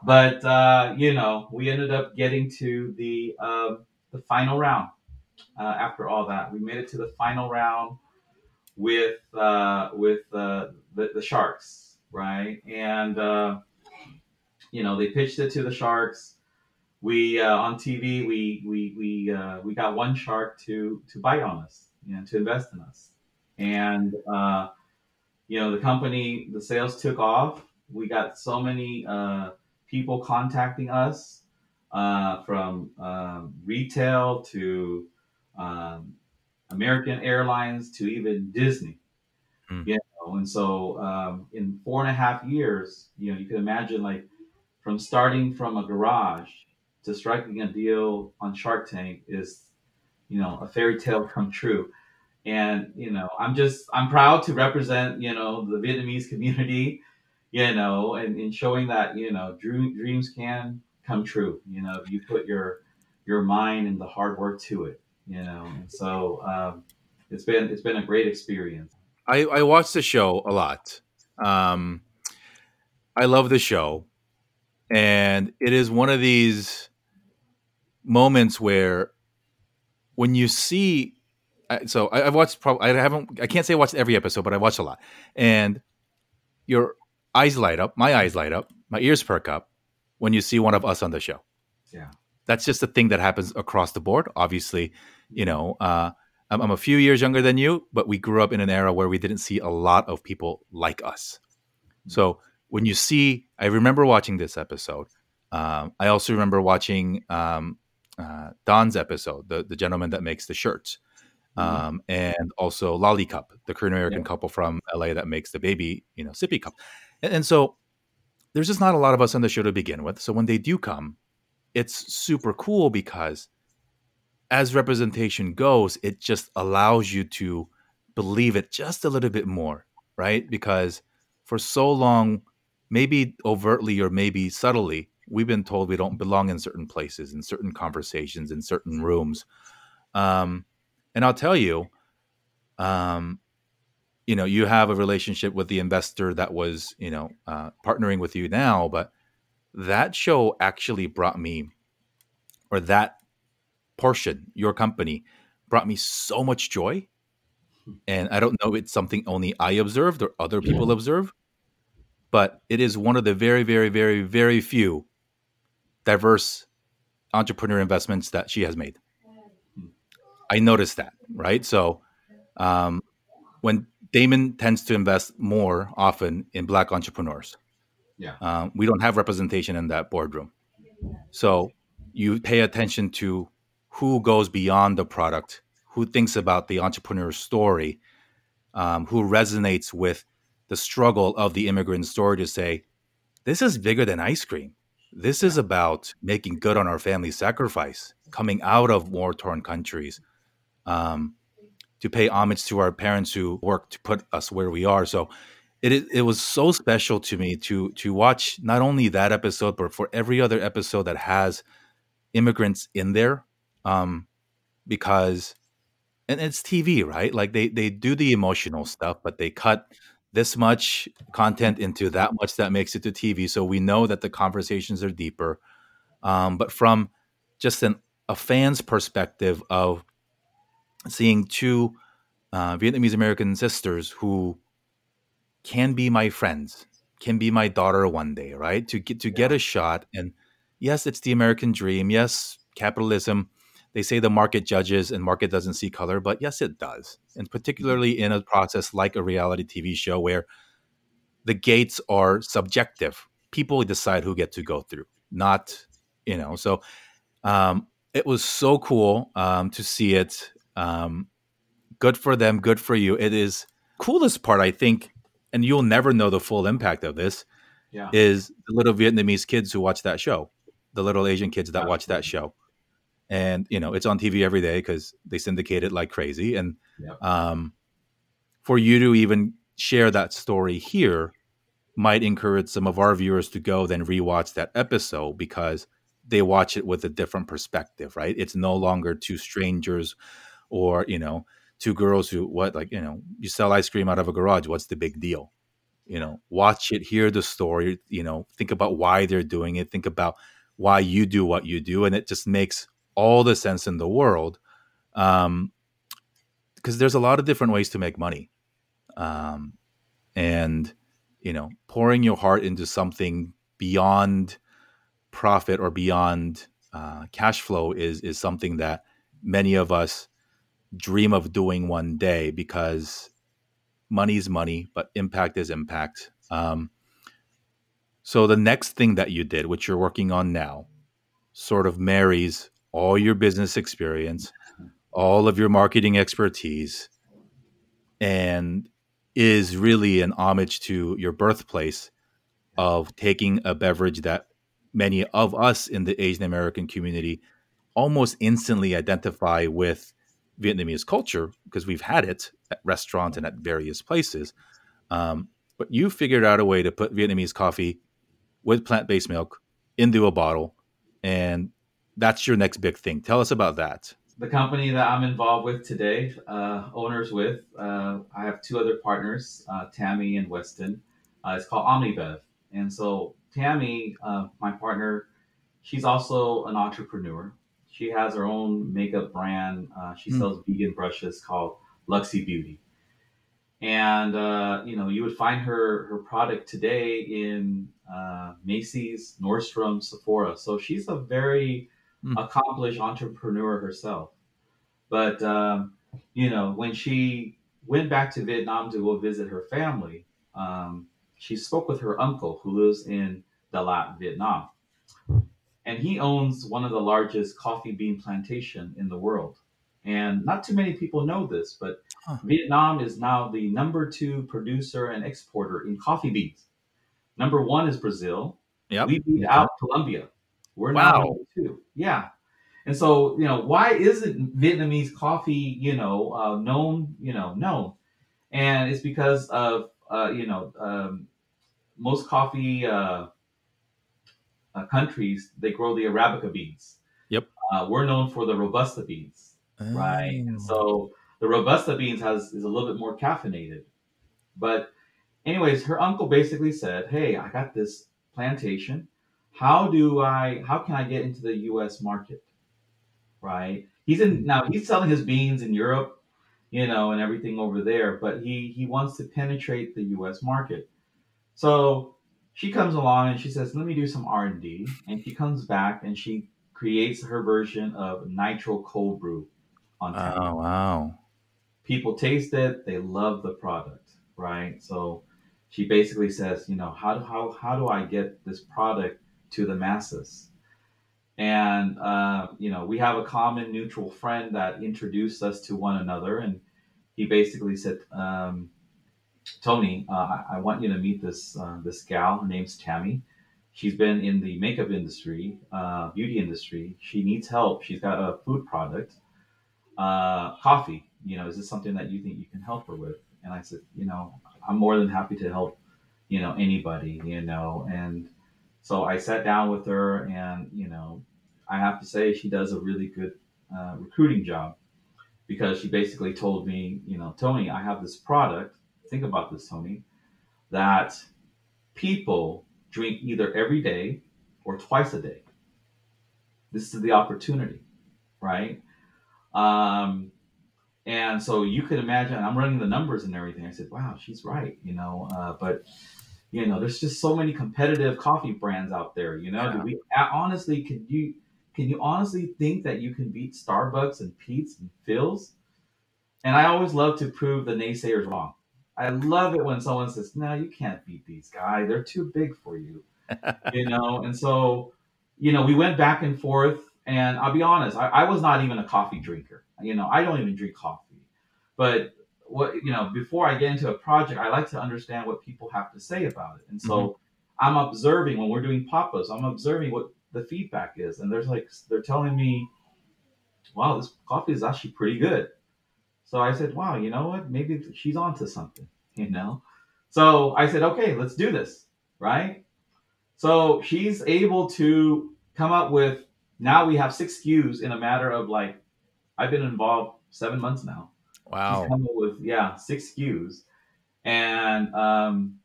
S2: But, uh, you know, we ended up getting to the, um, the final round uh, after all that. We made it to the final round with uh, with uh, the, the Sharks, right? And uh, you know they pitched it to the Sharks. We uh, on TV we we we uh, we got one shark to to bite on us, know, to invest in us, and uh, you know the company the sales took off. We got so many uh, people contacting us uh, from um, retail to um, American Airlines to even Disney.
S1: Hmm.
S2: You and so um, in four and a half years, you know, you can imagine like from starting from a garage to striking a deal on Shark Tank is, you know, a fairy tale come true. And you know, I'm just I'm proud to represent you know the Vietnamese community, you know, and, and showing that you know dream, dreams can come true. You know, if you put your your mind and the hard work to it you know and so um, it's been it's been a great experience
S1: I, I watch the show a lot. Um, I love the show, and it is one of these moments where when you see. I- So I, I've watched. Probably I haven't. I can't say I watched every episode, but I watched a lot, and your eyes light up. My eyes light up. My ears perk up when you see one of us on the show.
S2: Yeah.
S1: that's just a thing that happens across the board. Obviously, you know, uh, I'm, I'm a few years younger than you, but we grew up in an era where we didn't see a lot of people like us. So when you see, I remember watching this episode. Um, I also remember watching um, uh, Don's episode, the the gentleman that makes the shirts, um, and also Lollacup, the Korean American
S2: Yeah.
S1: couple from LA that makes the baby, you know, sippy cup. And, and so there's just not a lot of us on the show to begin with. So when they do come, it's super cool because as representation goes, it just allows you to believe it just a little bit more, right? Because for so long, maybe overtly or maybe subtly, we've been told we don't belong in certain places, in certain conversations, in certain rooms. Um, and I'll tell you, um, you know, you have a relationship with the investor that was, you know, uh, partnering with you now, but that show actually brought me, or that portion, your company, brought me so much joy. And I don't know, it's something only I observed or other people observe, but it is one of the very, very, very, very few diverse entrepreneur investments that she has made. I noticed that, right? So um, when Daymond tends to invest more often in black entrepreneurs,
S2: Yeah.
S1: um, we don't have representation in that boardroom. So you pay attention to who goes beyond the product, who thinks about the entrepreneur's story, um, who resonates with the struggle of the immigrant story to say, this is bigger than ice cream. This is about making good on our family sacrifice, coming out of war torn countries, um, to pay homage to our parents who worked to put us where we are. So it, it it was so special to me to to watch not only that episode, but for every other episode that has immigrants in there, um, because and it's TV, right? Like they they do the emotional stuff, but they cut this much content into that much that makes it to TV. So we know that the conversations are deeper. Um, but from just an a fan's perspective of seeing two uh, Vietnamese American sisters who can be my friends, can be my daughter one day, right? To get to get a shot, and yes, it's the American dream. Yes, capitalism. They say the market judges and market doesn't see color, but yes, it does. And particularly in a process like a reality TV show where the gates are subjective, people decide who get to go through, not you know. So um, it was so cool um, to see it. Um, good for them, good for you. It is coolest part, I think, and you'll never know the full impact of this.
S2: Yeah.
S1: Is the little Vietnamese kids who watch that show, the little Asian kids that watch that show, and you know it's on TV every day because they syndicate it like crazy. And um, for you to even share that story here might encourage some of our viewers to go then rewatch that episode because they watch it with a different perspective, right? It's no longer two strangers or, you know, two girls who what like, you know, you sell ice cream out of a garage, what's the big deal? You know, watch it, hear the story, you know, think about why they're doing it, think about why you do what you do and it just makes all the sense in the world. Um because there's a lot of different ways to make money. Um and you know pouring your heart into something beyond profit or beyond uh, cash flow is is something that many of us dream of doing one day because money is money but impact is impact um, so the next thing that you did which you're working on now sort of marries all your business experience all of your marketing expertise and is really an homage to your birthplace of taking a beverage that many of us in the Asian American community almost instantly identify with Vietnamese culture because we've had it at restaurants and at various places. Um, but you figured out a way to put Vietnamese coffee with plant based milk into a bottle, and that's your next big thing. Tell us about that.
S2: the company that I'm involved with today, uh, owners with, uh, I have two other partners, uh, Tammy and Weston. Uh, it's called OmniBev. And so Tammy, uh, my partner, she's also an entrepreneur. She has her own makeup brand. Uh, she
S1: Hmm.
S2: sells vegan brushes called Luxie Beauty. And uh, you know, you would find her her product today in uh, Macy's, Nordstrom, Sephora. So she's a very mm. Accomplished entrepreneur herself. But um, you know, when she went back to Vietnam to go visit her family, um, she spoke with her uncle who lives in Dalat, Vietnam, and he owns one of the largest coffee bean plantation in the world. And not too many people know this, but huh. Vietnam is now the number two producer and exporter in coffee beans. Number one is Brazil. Yep. We beat out Colombia. We're wow. number two. Yeah. And so, you know, why isn't Vietnamese coffee, you know, uh, known, you know, known? And it's because of, uh, you know, um, most coffee uh, uh countries, they grow the Arabica beans.
S1: Yep.
S2: Uh, we're known for the Robusta beans right? And oh. so the robusta beans has is a little bit more caffeinated. But anyways, her uncle basically said, "Hey, I got this plantation. How do I? How can I get into the U.S. market? Right? He's in now. He's selling his beans in Europe, you know, and everything over there. But he he wants to penetrate the U.S. market. So she comes along and she says, "Let me do some R and D." And she comes back and she creates her version of nitro cold brew
S1: on Oh wow!
S2: People taste it; they love the product, right? So she basically says, you know, how do how how do I get this product to the masses? And uh, you know, we have a common neutral friend that introduced us to one another, and he basically said, um, "Tony, uh, I, want you to meet this uh, this gal. Her name's Tammy." She's been in the makeup industry, uh, beauty industry. She needs help. She's got a food product uh, coffee. You know, is this something that you think you can help her with? And I said, you know, I'm more than happy to help, you know, anybody, you know. And so I sat down with her, and, you know, I have to say she does a really good uh, recruiting job because she basically told me, you know, Tony, I have this product. Think about this, Tony, that people drink either every day or twice a day. This is the opportunity, right? Um, and so you could imagine, I'm running the numbers and everything. I said, wow, she's right, you know, uh, but you know, there's just so many competitive coffee brands out there, you know, yeah. do we honestly, can you, can you honestly think that you can beat Starbucks and Peet's and Philz? And I always love to prove the naysayers wrong. I love it when someone says, "No, you can't beat these guys. They're too big for you." you know, and so, you know, we went back and forth and I'll be honest, I, I, was not even a coffee drinker. You know, I don't even drink coffee. But what you know, before I get into a project, I like to understand what people have to say about it. And so mm-hmm. I'm observing when we're doing pop-ups, I'm observing what the feedback is. And there's like they're telling me, wow, this coffee is actually pretty good. So I said, wow, you know what? Maybe she's onto something, you know? So I said, okay, let's do this, right? So she's able to come up with now we have six SKUs in a matter of like, I've been involved seven months now.
S1: Wow.
S2: with yeah six SKUs, and um,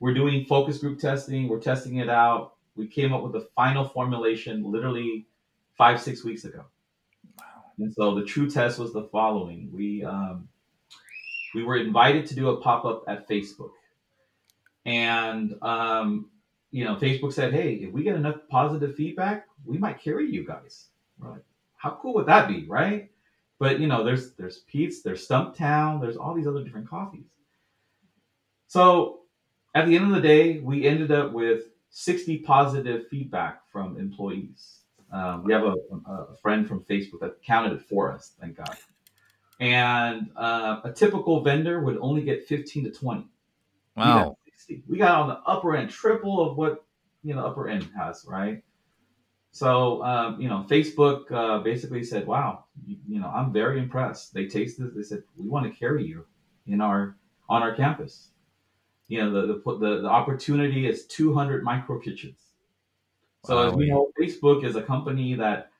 S2: we're doing focus group testing. We're testing it out. We came up with the final formulation literally five six weeks ago. Wow. And so the true test was the following: we um, we were invited to do a pop up at Facebook, and um, you know, Facebook said, "Hey, if we get enough positive feedback, we might carry you guys." We're like, "How cool would that be, right?" But you know, there's there's Peet's, there's Stumptown, there's all these other different coffees. So at the end of the day, we ended up with 60 positive feedback from employees. Um, we have a, a, friend from Facebook that counted it for us, thank God. And uh, a typical vendor would only get 15 to 20.
S1: Wow.
S2: 60. We got on the upper end, triple of what you know upper end has, right? So um, you know, Facebook uh, basically said, "Wow, you, you, know, I'm very impressed." They tasted. They said, "We want to carry you in our on our campus." You know, the the the, the opportunity is 200 micro kitchens. So wow. as we know, Facebook is a company that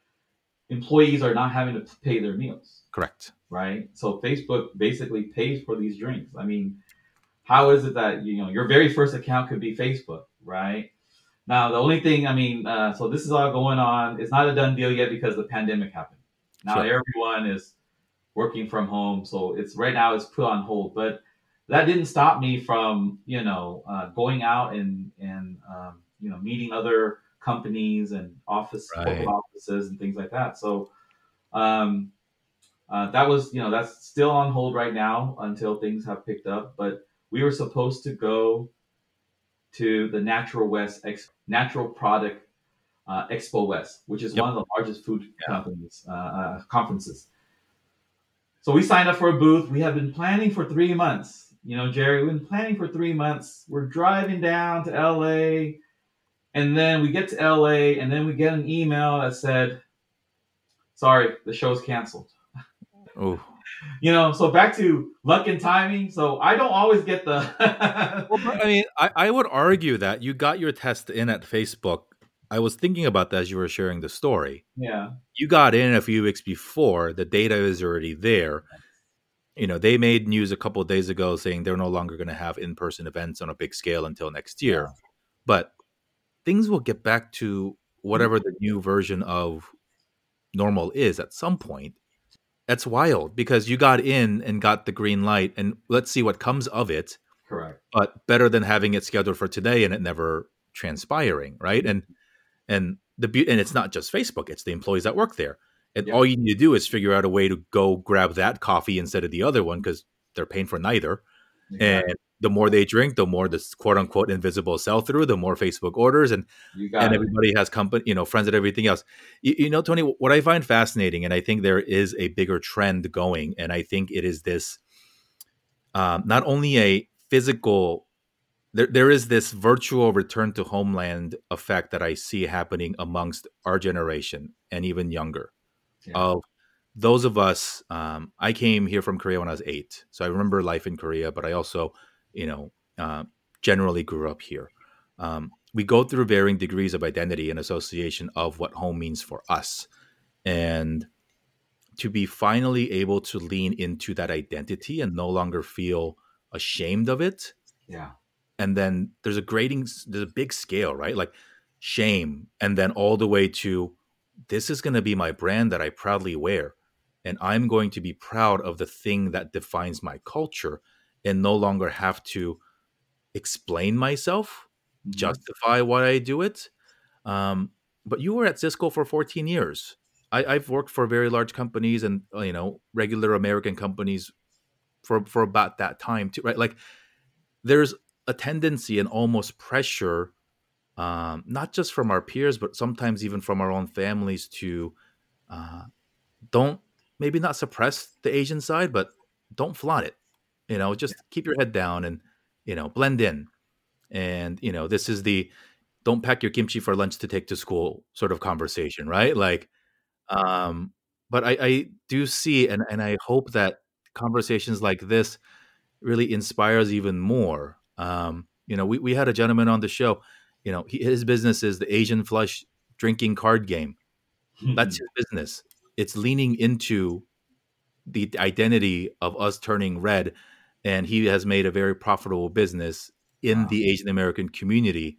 S2: employees are not having to pay their meals.
S1: Correct.
S2: Right. So Facebook basically pays for these drinks. I mean, how is it that you know your very first account could be Facebook, right? Now the only thing, I mean, uh, so this is all going on. It's not a done deal yet because the pandemic happened. Now sure. everyone is working from home, so it's right now it's put on hold. But that didn't stop me from you know uh, going out and and um, you know meeting other companies and office
S1: Right.
S2: offices and things like that. So um, uh, that was you know that's still on hold right now until things have picked up. But we were supposed to go to the Natural West Ex- Natural Product uh, Expo West, which is
S1: Yep.
S2: one of the largest food
S1: Yeah.
S2: companies uh, uh, conferences. So we signed up for a booth. We have been planning for three months. You know, Jerry, we've been planning for three months. We're driving down to LA, and then we get to LA, and then we get an email that said, "Sorry, the show's canceled."
S1: Oh,
S2: You know, so back to luck and timing. So I don't always get the.
S1: well, I mean, I, I would argue that you got your test in at Facebook. I was thinking about that as you were sharing the story.
S2: yeah,
S1: You got in a few weeks before. The data is already there. You know, they made news a couple of days ago saying they're no longer going to have in-person events on a big scale until next year. But things will get back to mm-hmm. whatever the new version of normal is at some point. That's wild because you got in and got the green light, and let's see what comes of it.
S2: correct.
S1: But better than having it scheduled for today and it never transpiring, right? And and the beau- and it's not just Facebook; it's the employees that work there. And
S2: Yeah.
S1: all you need to do is figure out a way to go grab that coffee instead of the other one because they're paying for neither.
S2: Exactly.
S1: And the more they drink, the more this quote unquote invisible sell through, the more Facebook orders, and and
S2: it.
S1: everybody has company, you know, friends and everything else. You, you know, Tony, what I find fascinating, and I think there is a bigger trend going, and I think it is this um, not only a physical, there, there is this virtual return to homeland effect that I see happening amongst our generation and even younger.
S2: Yeah.
S1: Of those of us, um, I came here from Korea when I was eight, so I remember life in Korea, but I also, you know, uh, generally grew up here. Um, we go through varying degrees of identity and association of what home means for us. And to be finally able to lean into that identity and no longer feel ashamed of it.
S2: yeah,
S1: And then there's a grading, there's a big scale, right? Like shame. And then all the way to this is going to be my brand that I proudly wear. And I'm going to be proud of the thing that defines my culture and no longer have to explain myself
S2: Mhm.
S1: justify why I do it. Um, but you were at Cisco for 14 years. I, I've worked for very large companies and uh, you know regular American companies for for about that time too, right? Like there's a tendency and almost pressure, um, not just from our peers, but sometimes even from our own families to uh, don't maybe not suppress the Asian side, but don't flaunt it. You know, just keep your head down and you know blend in. And you know this is the don't pack your kimchi for lunch to take to school sort of conversation right? Like um but i i do see and and i hope that conversations like this really inspires even more. Um you know we, we had a gentleman on the show you know he, his business is the asian flush drinking card game. That's his business. It's leaning into the identity of us turning red and he has made a very profitable business in
S2: Wow.
S1: the Asian American community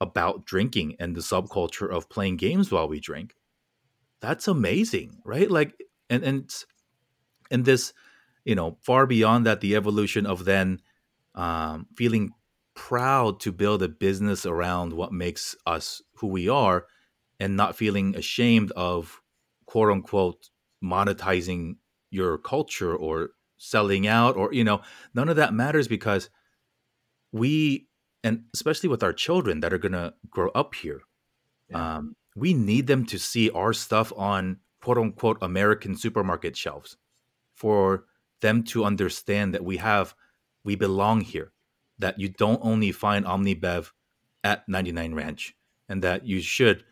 S1: about drinking and the subculture of playing games while we drink. That's amazing, right? Like and and and this, you know, far beyond that, the evolution of then um, feeling proud to build a business around what makes us who we are, and not feeling ashamed of quote unquote monetizing your culture or selling out or you know none of that matters because we and especially with our children that are going to grow up here
S2: Yeah.
S1: um, we need them to see our stuff on quote unquote american supermarket shelves for them to understand that we have we belong here that you don't only find omnibev at 99 ranch and that you should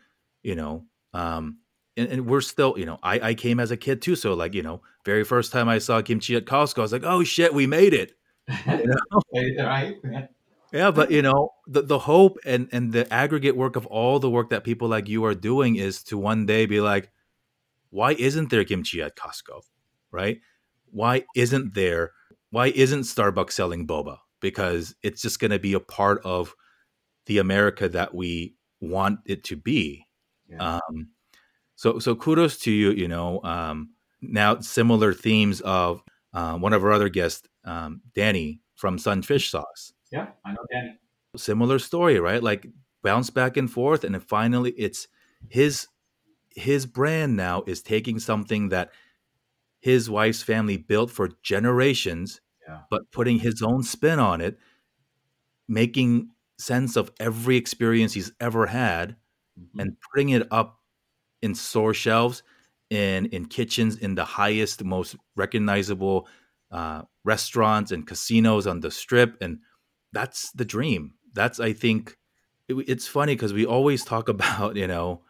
S1: you know um and, and we're still you know I, I came as a kid too so like you know very first time i saw kimchi at costco i was like oh shit we made it
S2: right?
S1: yeah, but you know, the the hope and and the aggregate work of all the work that people like you are doing is to one day be like, why isn't there kimchi at Costco? Right? Why isn't there why isn't Starbucks selling boba? Because it's just going to be a part of the America that we want it to be.
S2: Yeah.
S1: Um, so so kudos to you. You know, um, now similar themes of uh, one of our other guests, um, Danny from Son Fish Sauce
S2: yeah, I know Danny.
S1: similar story, right? Like bounce back and forth, and finally, it's his his brand now is taking something that his wife's family built for generations,
S2: Yeah.
S1: but putting his own spin on it, making sense of every experience he's ever had,
S2: Mhm.
S1: and putting it up in store shelves, in in kitchens, in the highest, most recognizable uh, restaurants and casinos on the strip, and that's the dream. That's I think it, it's funny because we always talk about you know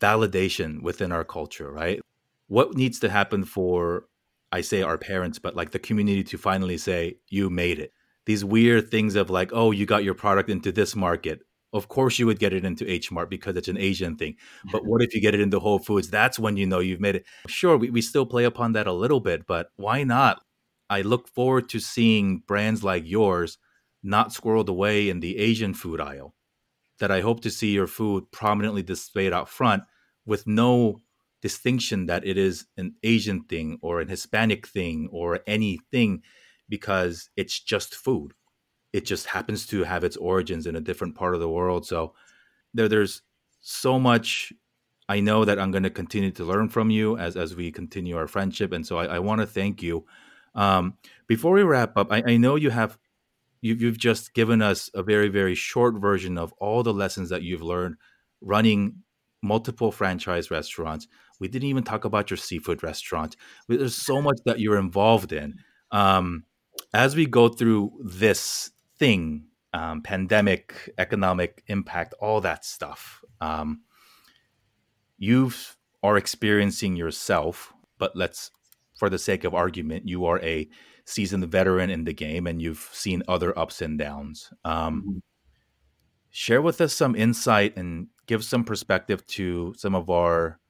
S1: validation within our culture, right? What needs to happen for I say our parents, but like the community to finally say you made it. These weird things of like, oh, you got your product into this market. Of course, you would get it into H Mart because it's an Asian thing. But what if you get it into Whole Foods? That's when you know you've made it. Sure, we, we still play upon that a little bit, but why not? I look forward to seeing brands like yours not squirreled away in the Asian food aisle. That I hope to see your food prominently displayed out front with no distinction that it is an Asian thing or an Hispanic thing or anything because it's just food. It just happens to have its origins in a different part of the world. So there, there's so much I know that I'm going to continue to learn from you as as we continue our friendship, and so I, I want to thank you. Um, before we wrap up, I, I know you have you, you've just given us a very very short version of all the lessons that you've learned running multiple franchise restaurants. We didn't even talk about your seafood restaurant. There's so much that you're involved in. Um, as we go through this thing, um, pandemic, economic impact, all that stuff. Um, you are experiencing yourself, but let's, for the sake of argument, you are a seasoned veteran in the game and you've seen other ups and downs. Um,
S2: Mhm.
S1: share with us some insight and give some perspective to some of our,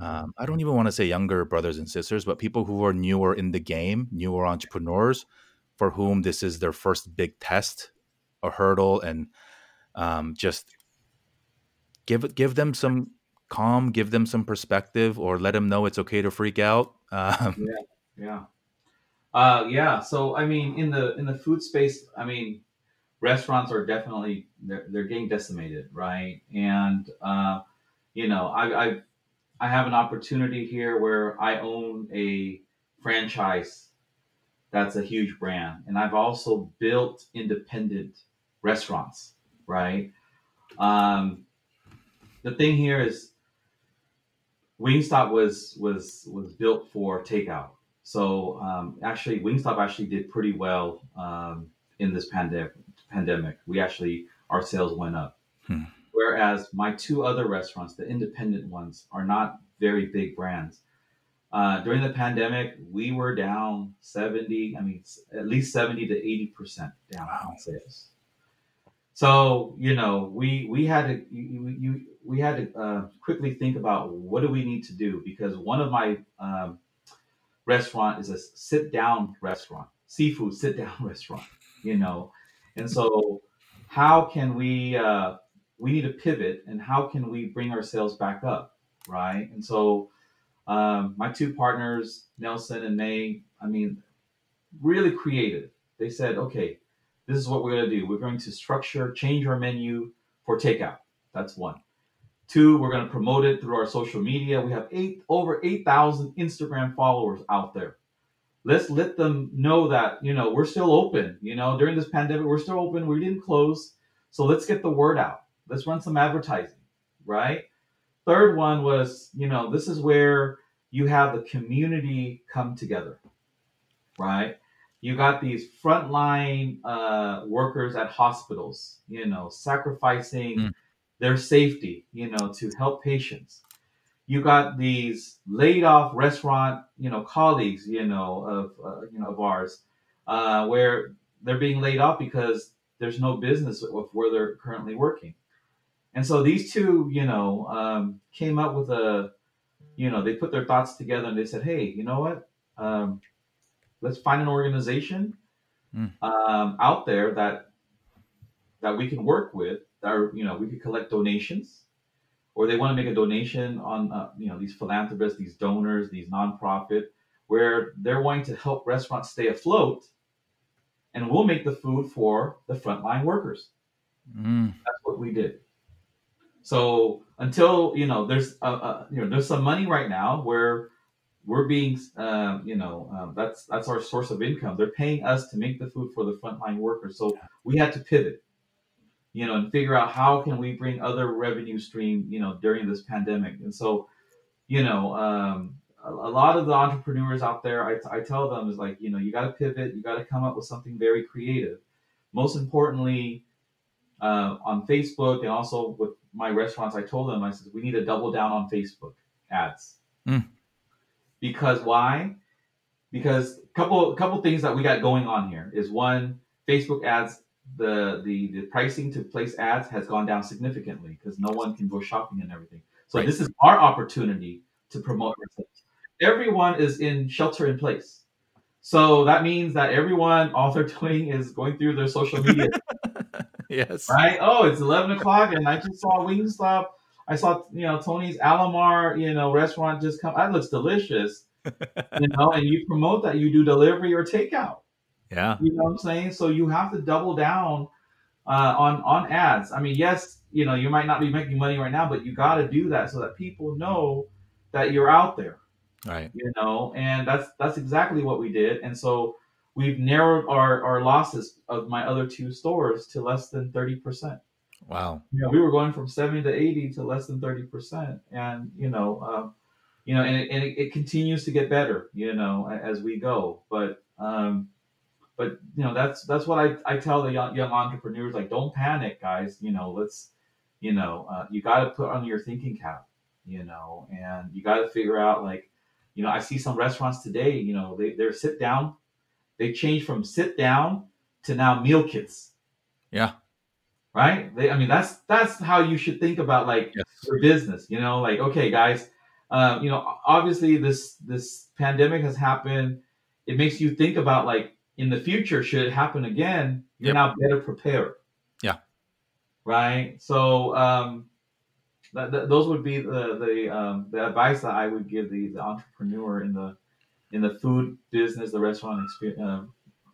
S1: um, I don't even want to say younger brothers and sisters, but people who are newer in the game, newer entrepreneurs for whom this is their first big test, a hurdle, and um, just give give them some calm, give them some perspective, or let them know it's okay to freak out. Um,
S2: Yeah. Yeah. Uh, yeah. So I mean, in the in the food space, I mean, restaurants are definitely they're, they're getting decimated, right? And uh, you know, I, I I have an opportunity here where I own a franchise that's a huge brand, and I've also built independent restaurants, right? Um, the thing here is Wingstop was was was built for takeout. So um, actually, Wingstop actually did pretty well um, in this pandemic. Pandemic, we actually our sales went up.
S1: Hmm.
S2: Whereas my two other restaurants, the independent ones, are not very big brands. Uh, during the pandemic, we were down seventy. I mean, at least seventy to eighty percent down
S1: Wow.
S2: on sales. So you know, we we had to you, you, you we had to uh, quickly think about what do we need to do because one of my um, restaurant is a sit down restaurant, seafood sit down restaurant, you know, and so how can we uh, we need to pivot and how can we bring our sales back up, right? And so um, my two partners, Nelson and May, I mean, really creative. They said, okay, this is what we're going to do. We're going to structure, change our menu for takeout. That's one. Two, we're going to promote it through our social media. We have eight over eight thousand Instagram followers out there. Let's let them know that you know we're still open. You know, during this pandemic, we're still open. We didn't close, so let's get the word out. Let's run some advertising, right? Third one was, you know, this is where you have the community come together, right? You got these frontline uh, workers at hospitals, you know, sacrificing
S1: Mm.
S2: their safety, you know, to help patients. You got these laid off restaurant, you know, colleagues, you know, of uh, you know of ours, uh, where they're being laid off because there's no business of where they're currently working. And so these two, you know, um, came up with a, you know, they put their thoughts together and they said, hey, you know what? Um, let's find an organization
S1: Mm.
S2: um, out there that that we can work with. That are, you know, we could collect donations, or they want to make a donation on, uh, you know, these philanthropists, these donors, these nonprofit, where they're wanting to help restaurants stay afloat, and we'll make the food for the frontline workers.
S1: Mm.
S2: That's what we did. So until you know, there's a, a, you know, there's some money right now where we're being, um, you know, um, that's that's our source of income. They're paying us to make the food for the frontline workers. So we had to pivot, you know, and figure out how can we bring other revenue stream, you know, during this pandemic. And so, you know, um, a, a lot of the entrepreneurs out there, I, I tell them is like, you know, you got to pivot. You got to come up with something very creative. Most importantly, uh, on Facebook and also with my restaurants, I told them, I said, we need to double down on Facebook ads.
S1: Mm.
S2: Because why? Because a couple couple things that we got going on here is one, Facebook ads, the the the pricing to place ads has gone down significantly because no one can go shopping and everything. So
S1: Right.
S2: this is our opportunity to promote ourselves. Everyone is in shelter in place. So that means that everyone, all they're doing is going through their social media
S1: yes.
S2: right? Oh, it's eleven o'clock, and I just saw Wingstop. I saw you know Tony's Alamar, you know, restaurant just come. That looks delicious, you know. And you promote that you do delivery or takeout.
S1: Yeah.
S2: You know what I'm saying? So you have to double down uh, on on ads. I mean, yes, you know, you might not be making money right now, but you got to do that so that people know that you're out there
S1: Right.
S2: you know and that's that's exactly what we did and so we've narrowed our, our losses of my other two stores to less than 30%
S1: Wow.
S2: you know, we were going from 70 to 80 to less than 30% and you know um, you know and, it, and it, it continues to get better you know as we go. But um but you know that's that's what i, I tell the young, young entrepreneurs like don't panic guys. You know let's you know uh, you got to put on your thinking cap you know and you got to figure out like you know i see some restaurants today you know they, they're sit down they changed from sit down to now meal kits
S1: Yeah.
S2: right they, i mean that's that's how you should think about like
S1: Yes.
S2: your business you know like okay guys um, you know obviously this this pandemic has happened it makes you think about like in the future should it happen again you're
S1: Yep.
S2: now better prepared
S1: Yeah.
S2: right so um that, that, those would be the the um, the advice that I would give the, the entrepreneur in the in the food business, the restaurant experience, uh,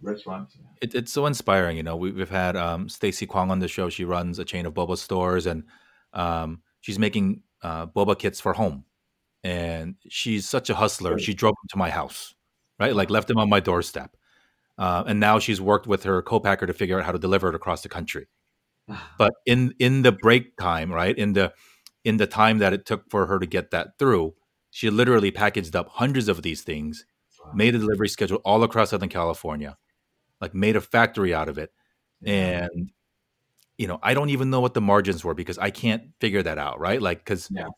S2: restaurant.
S1: It, it's so inspiring. You know, we, we've had um, Stacy Kwong on the show. She runs a chain of boba stores, and um, she's making uh, boba kits for home. And she's such a hustler.
S2: Right.
S1: She drove them to my house, right? Like left them on my doorstep. Uh, and now she's worked with her co-packer to figure out how to deliver it across the country. But in in the break time, right in the in the time that it took for her to get that through, she literally packaged up hundreds of these things, made a delivery schedule all across Southern California, like made a factory out of it. And you know, I don't even know what the margins were because I can't figure that out, right? Like because
S2: Yeah.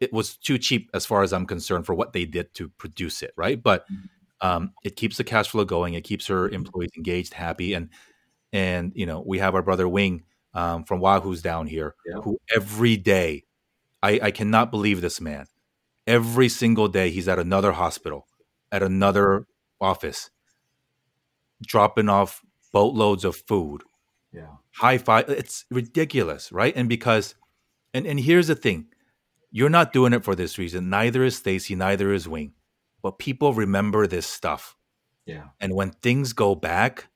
S1: it was too cheap as far as I'm concerned for what they did to produce it, right? But
S2: Mhm.
S1: um, it keeps the cash flow going. It keeps her employees engaged, happy, and and you know, we have our brother Wing um, from Wahoo's down here,
S2: Yeah.
S1: who every day, I, I cannot believe this man. Every single day, he's at another hospital, at another office, dropping off boatloads of food,
S2: yeah,
S1: high five. It's ridiculous, right? And because, and and here's the thing, you're not doing it for this reason. Neither is Stacy. Neither is Wing. But people remember this stuff,
S2: yeah,
S1: and when things go back,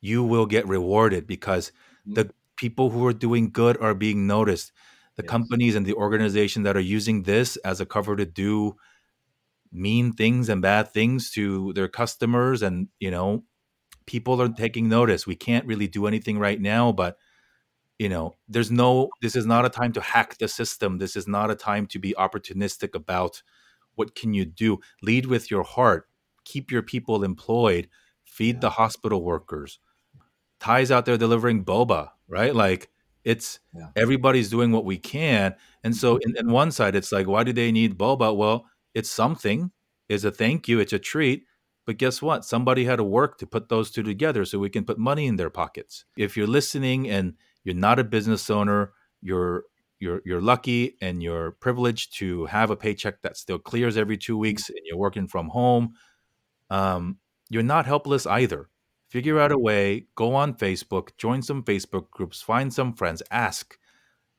S1: you will get rewarded because the mm. people who are doing good are being noticed. The
S2: Yes.
S1: companies and the organization that are using this as a cover to do mean things and bad things to their customers and you know people are taking notice. We can't really do anything right now but you know there's no this is not a time to hack the system. This is not a time to be opportunistic about what can you do. Lead with your heart. Keep your people employed. Feed
S2: Yeah.
S1: the hospital workers. Ties out there delivering boba right? Like it's
S2: Yeah.
S1: everybody's doing what we can. And so in, in one side it's like why do they need boba? Well it's something it's a thank you it's a treat. But guess what? Somebody had to work to put those two together so we can put money in their pockets. If you're listening and you're not a business owner you're you're you're lucky and you're privileged to have a paycheck that still clears every two weeks and you're working from home um, you're not helpless either figure out a way go on facebook join some facebook groups find some friends ask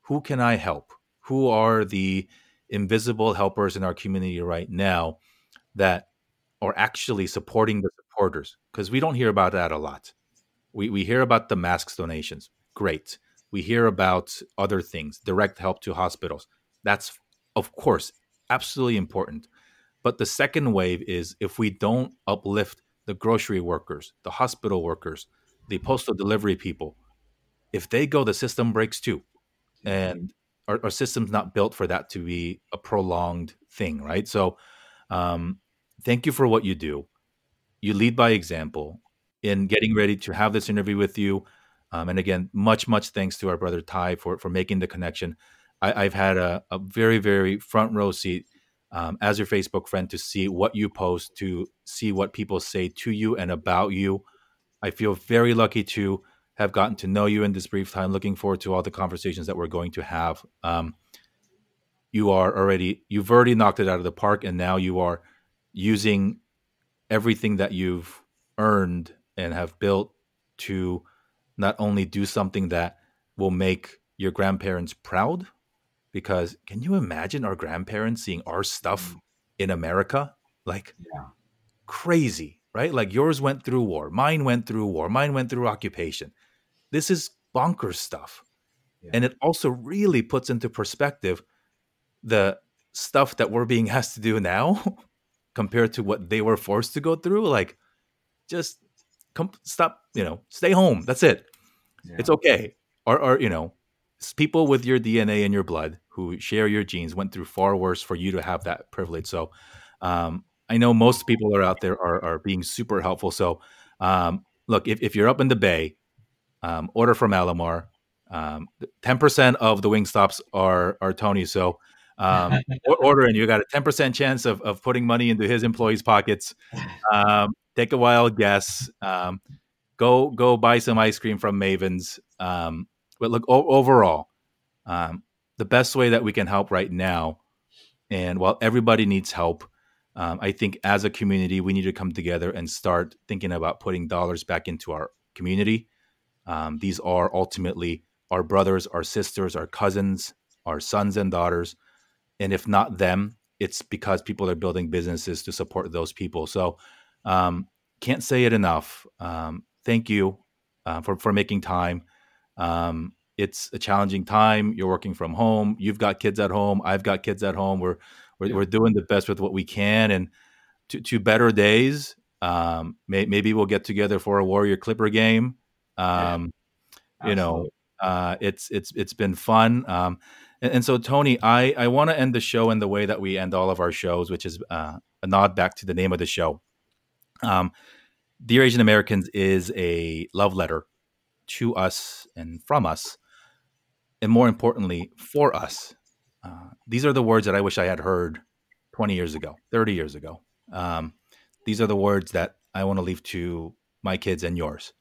S1: who can i help? Who are the invisible helpers in our community right now that are actually supporting the supporters? Because we don't hear about that a lot. We, we hear about the masks donations. Great. We hear about other things, direct help to hospitals. That's, of course, absolutely important. But the second wave is if we don't uplift the grocery workers, the hospital workers, the postal delivery people, if they go, the system breaks too. And our, our system's not built for that to be a prolonged thing, right? So, um, thank you for what you do. You lead by example in getting ready to have this interview with you. Um, and again, much, much thanks to our brother Ty for, for making the connection. I, have had a, a, very, very front row seat um, as your Facebook friend to see what you post, to see what people say to you and about you. I feel very lucky to have gotten to know you in this brief time. Looking forward to all the conversations that we're going to have. Um, you are already, you've already knocked it out of the park, and now you are using everything that you've earned and have built to not only do something that will make your grandparents proud because can you imagine our grandparents seeing our stuff mm. in america like yeah. crazy right like yours went through war mine went through war mine went through occupation this is bonkers stuff yeah. and it also really puts into perspective the stuff that we're being asked to do now compared to what they were forced to go through like just come stop you know stay home that's it yeah. it's okay or or you know people with your dna and your blood who share your genes went through far worse for you to have that privilege. So um, i know most people are out there are, are being super helpful. So um, look if, if you're up in the bay um, order from alamar um, 10% of the Wingstops are are tony. So um, order and you got a 10% chance of, of putting money into his employees pockets. Um, take a wild guess. Um, go go buy some ice cream from mavens. Um, but look o- overall um, the best way that we can help right now and while everybody needs help um, i think as a community we need to come together and start thinking about putting dollars back into our community these are ultimately our brothers our sisters our cousins our sons and daughters and if not them, it's because people are building businesses to support those people. So um, can't say it enough. Um, thank you uh, for for making time. Um, it's a challenging time. You're working from home. You've got kids at home. I've got kids at home. We're we're, yeah. we're doing the best with what we can, and to, to better days. Um, may, maybe we'll get together for a Warrior Clipper game. Yeah. Um, you know, uh, it's it's it's been fun. Um, and, and so, Tony, I, I want to end the show in the way that we end all of our shows, which is uh, a nod back to the name of the show. Um, Dear Asian Americans is a love letter to us and from us, and more importantly, for us. Uh, these are the words that I wish I had heard 20 years ago, 30 years ago. Um, these are the words that I want to leave to my kids and yours.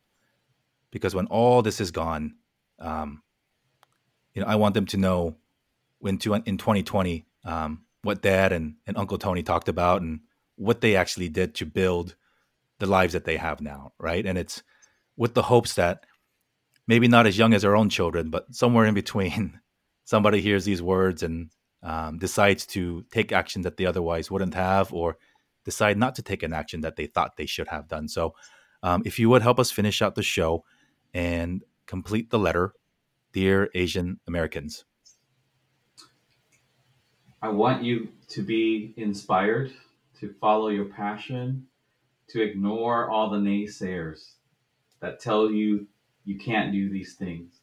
S1: Because when all this is gone, um, you know, I want them to know in, in 2020 um, what dad and, and uncle tony talked about and what they actually did to build the lives that they have now right and it's with the hopes that maybe not as young as our own children but somewhere in between somebody hears these words and um, decides to take action that they otherwise wouldn't have or decide not to take an action that they thought they should have done. So um, if you would help us finish out the show and complete the letter dear asian americans.
S2: I want you to be inspired, to follow your passion, to ignore all the naysayers that tell you you can't do these things,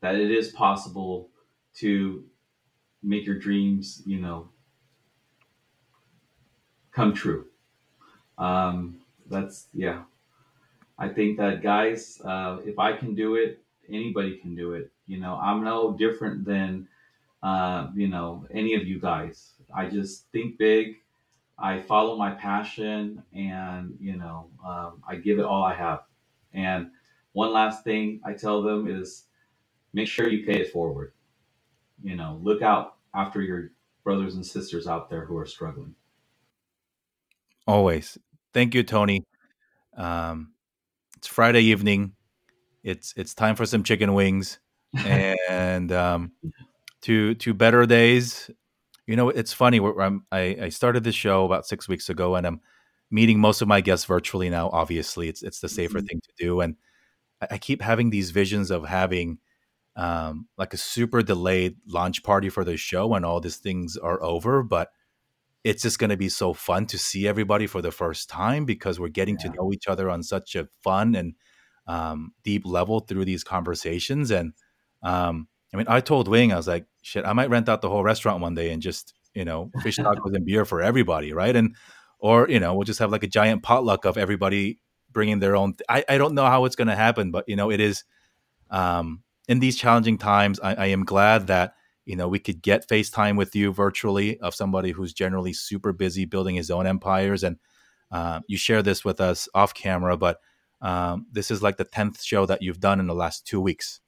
S2: that it is possible to make your dreams, you know, come true. Um, that's, yeah. I think that, guys, uh, if I can do it, anybody can do it. You know, I'm no different than uh, you know, any of you guys. I just think big. I follow my passion, and you know, um, I give it all I have. And one last thing I tell them is, make sure you pay it forward. You know, look out after your brothers and sisters out there who are struggling.
S1: Always. Thank you, Tony. Um, it's Friday evening. It's it's time for some chicken wings, and um, to to better days. You know, it's funny. I'm, I I started this show about six weeks ago, and I'm meeting most of my guests virtually now. Obviously, it's it's the safer mm-hmm. thing to do, and I, keep having these visions of having um, like a super delayed launch party for the show when all these things are over. But it's just going to be so fun to see everybody for the first time because we're getting yeah. to know each other on such a fun and um, deep level through these conversations. And um, I mean, I told Wing, I was like, shit, I might rent out the whole restaurant one day and just, you know, fish tacos and beer for everybody, right? And, or, you know, we'll just have like a giant potluck of everybody bringing their own. Th- I, I don't know how it's going to happen, but, you know, it is, um, in these challenging times, I, I am glad that you know we could get FaceTime with you virtually of somebody who's generally super busy building his own empires, and uh, you share this with us off camera. But um, this is like the tenth show that you've done in the last two weeks.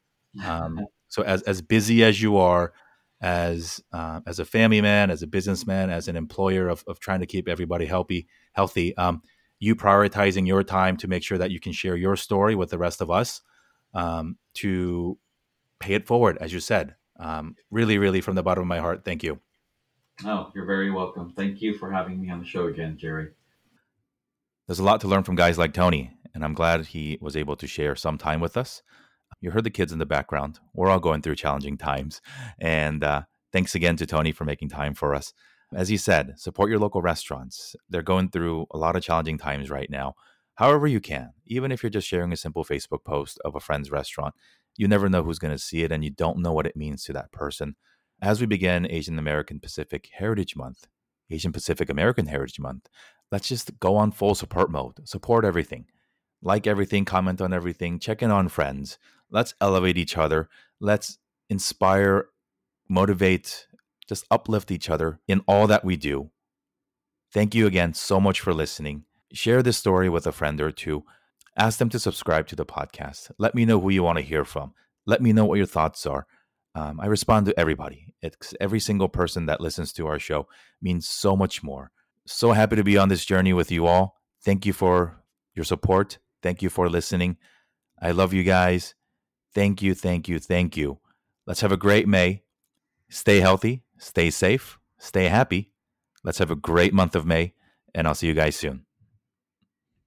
S1: Um, so as as busy as you are, as uh, as a family man, as a businessman, as an employer of, of trying to keep everybody healthy, healthy, um, you prioritizing your time to make sure that you can share your story with the rest of us um, to pay it forward, as you said. Um, really, really, from the bottom of my heart, thank you.
S2: Oh, you're very welcome. Thank you for having me on the show again, Jerry.
S1: There's a lot to learn from guys like Tony, and I'm glad he was able to share some time with us. You heard the kids in the background. We're all going through challenging times. And uh, thanks again to Tony for making time for us. As you said, support your local restaurants. They're going through a lot of challenging times right now. However, you can, even if you're just sharing a simple Facebook post of a friend's restaurant, you never know who's going to see it and you don't know what it means to that person. As we begin Asian American Pacific Heritage Month, Asian Pacific American Heritage Month, let's just go on full support mode. Support everything. Like everything, comment on everything, check in on friends. Let's elevate each other. Let's inspire, motivate, just uplift each other in all that we do. Thank you again so much for listening. Share this story with a friend or two ask them to subscribe to the podcast. Let me know who you want to hear from. Let me know what your thoughts are. Um, I respond to everybody. It's every single person that listens to our show means so much more. So happy to be on this journey with you all. Thank you for your support. Thank you for listening. I love you guys. Thank you, thank you, thank you. Let's have a great May. Stay healthy, stay safe, stay happy. Let's have a great month of May, and I'll see you guys soon.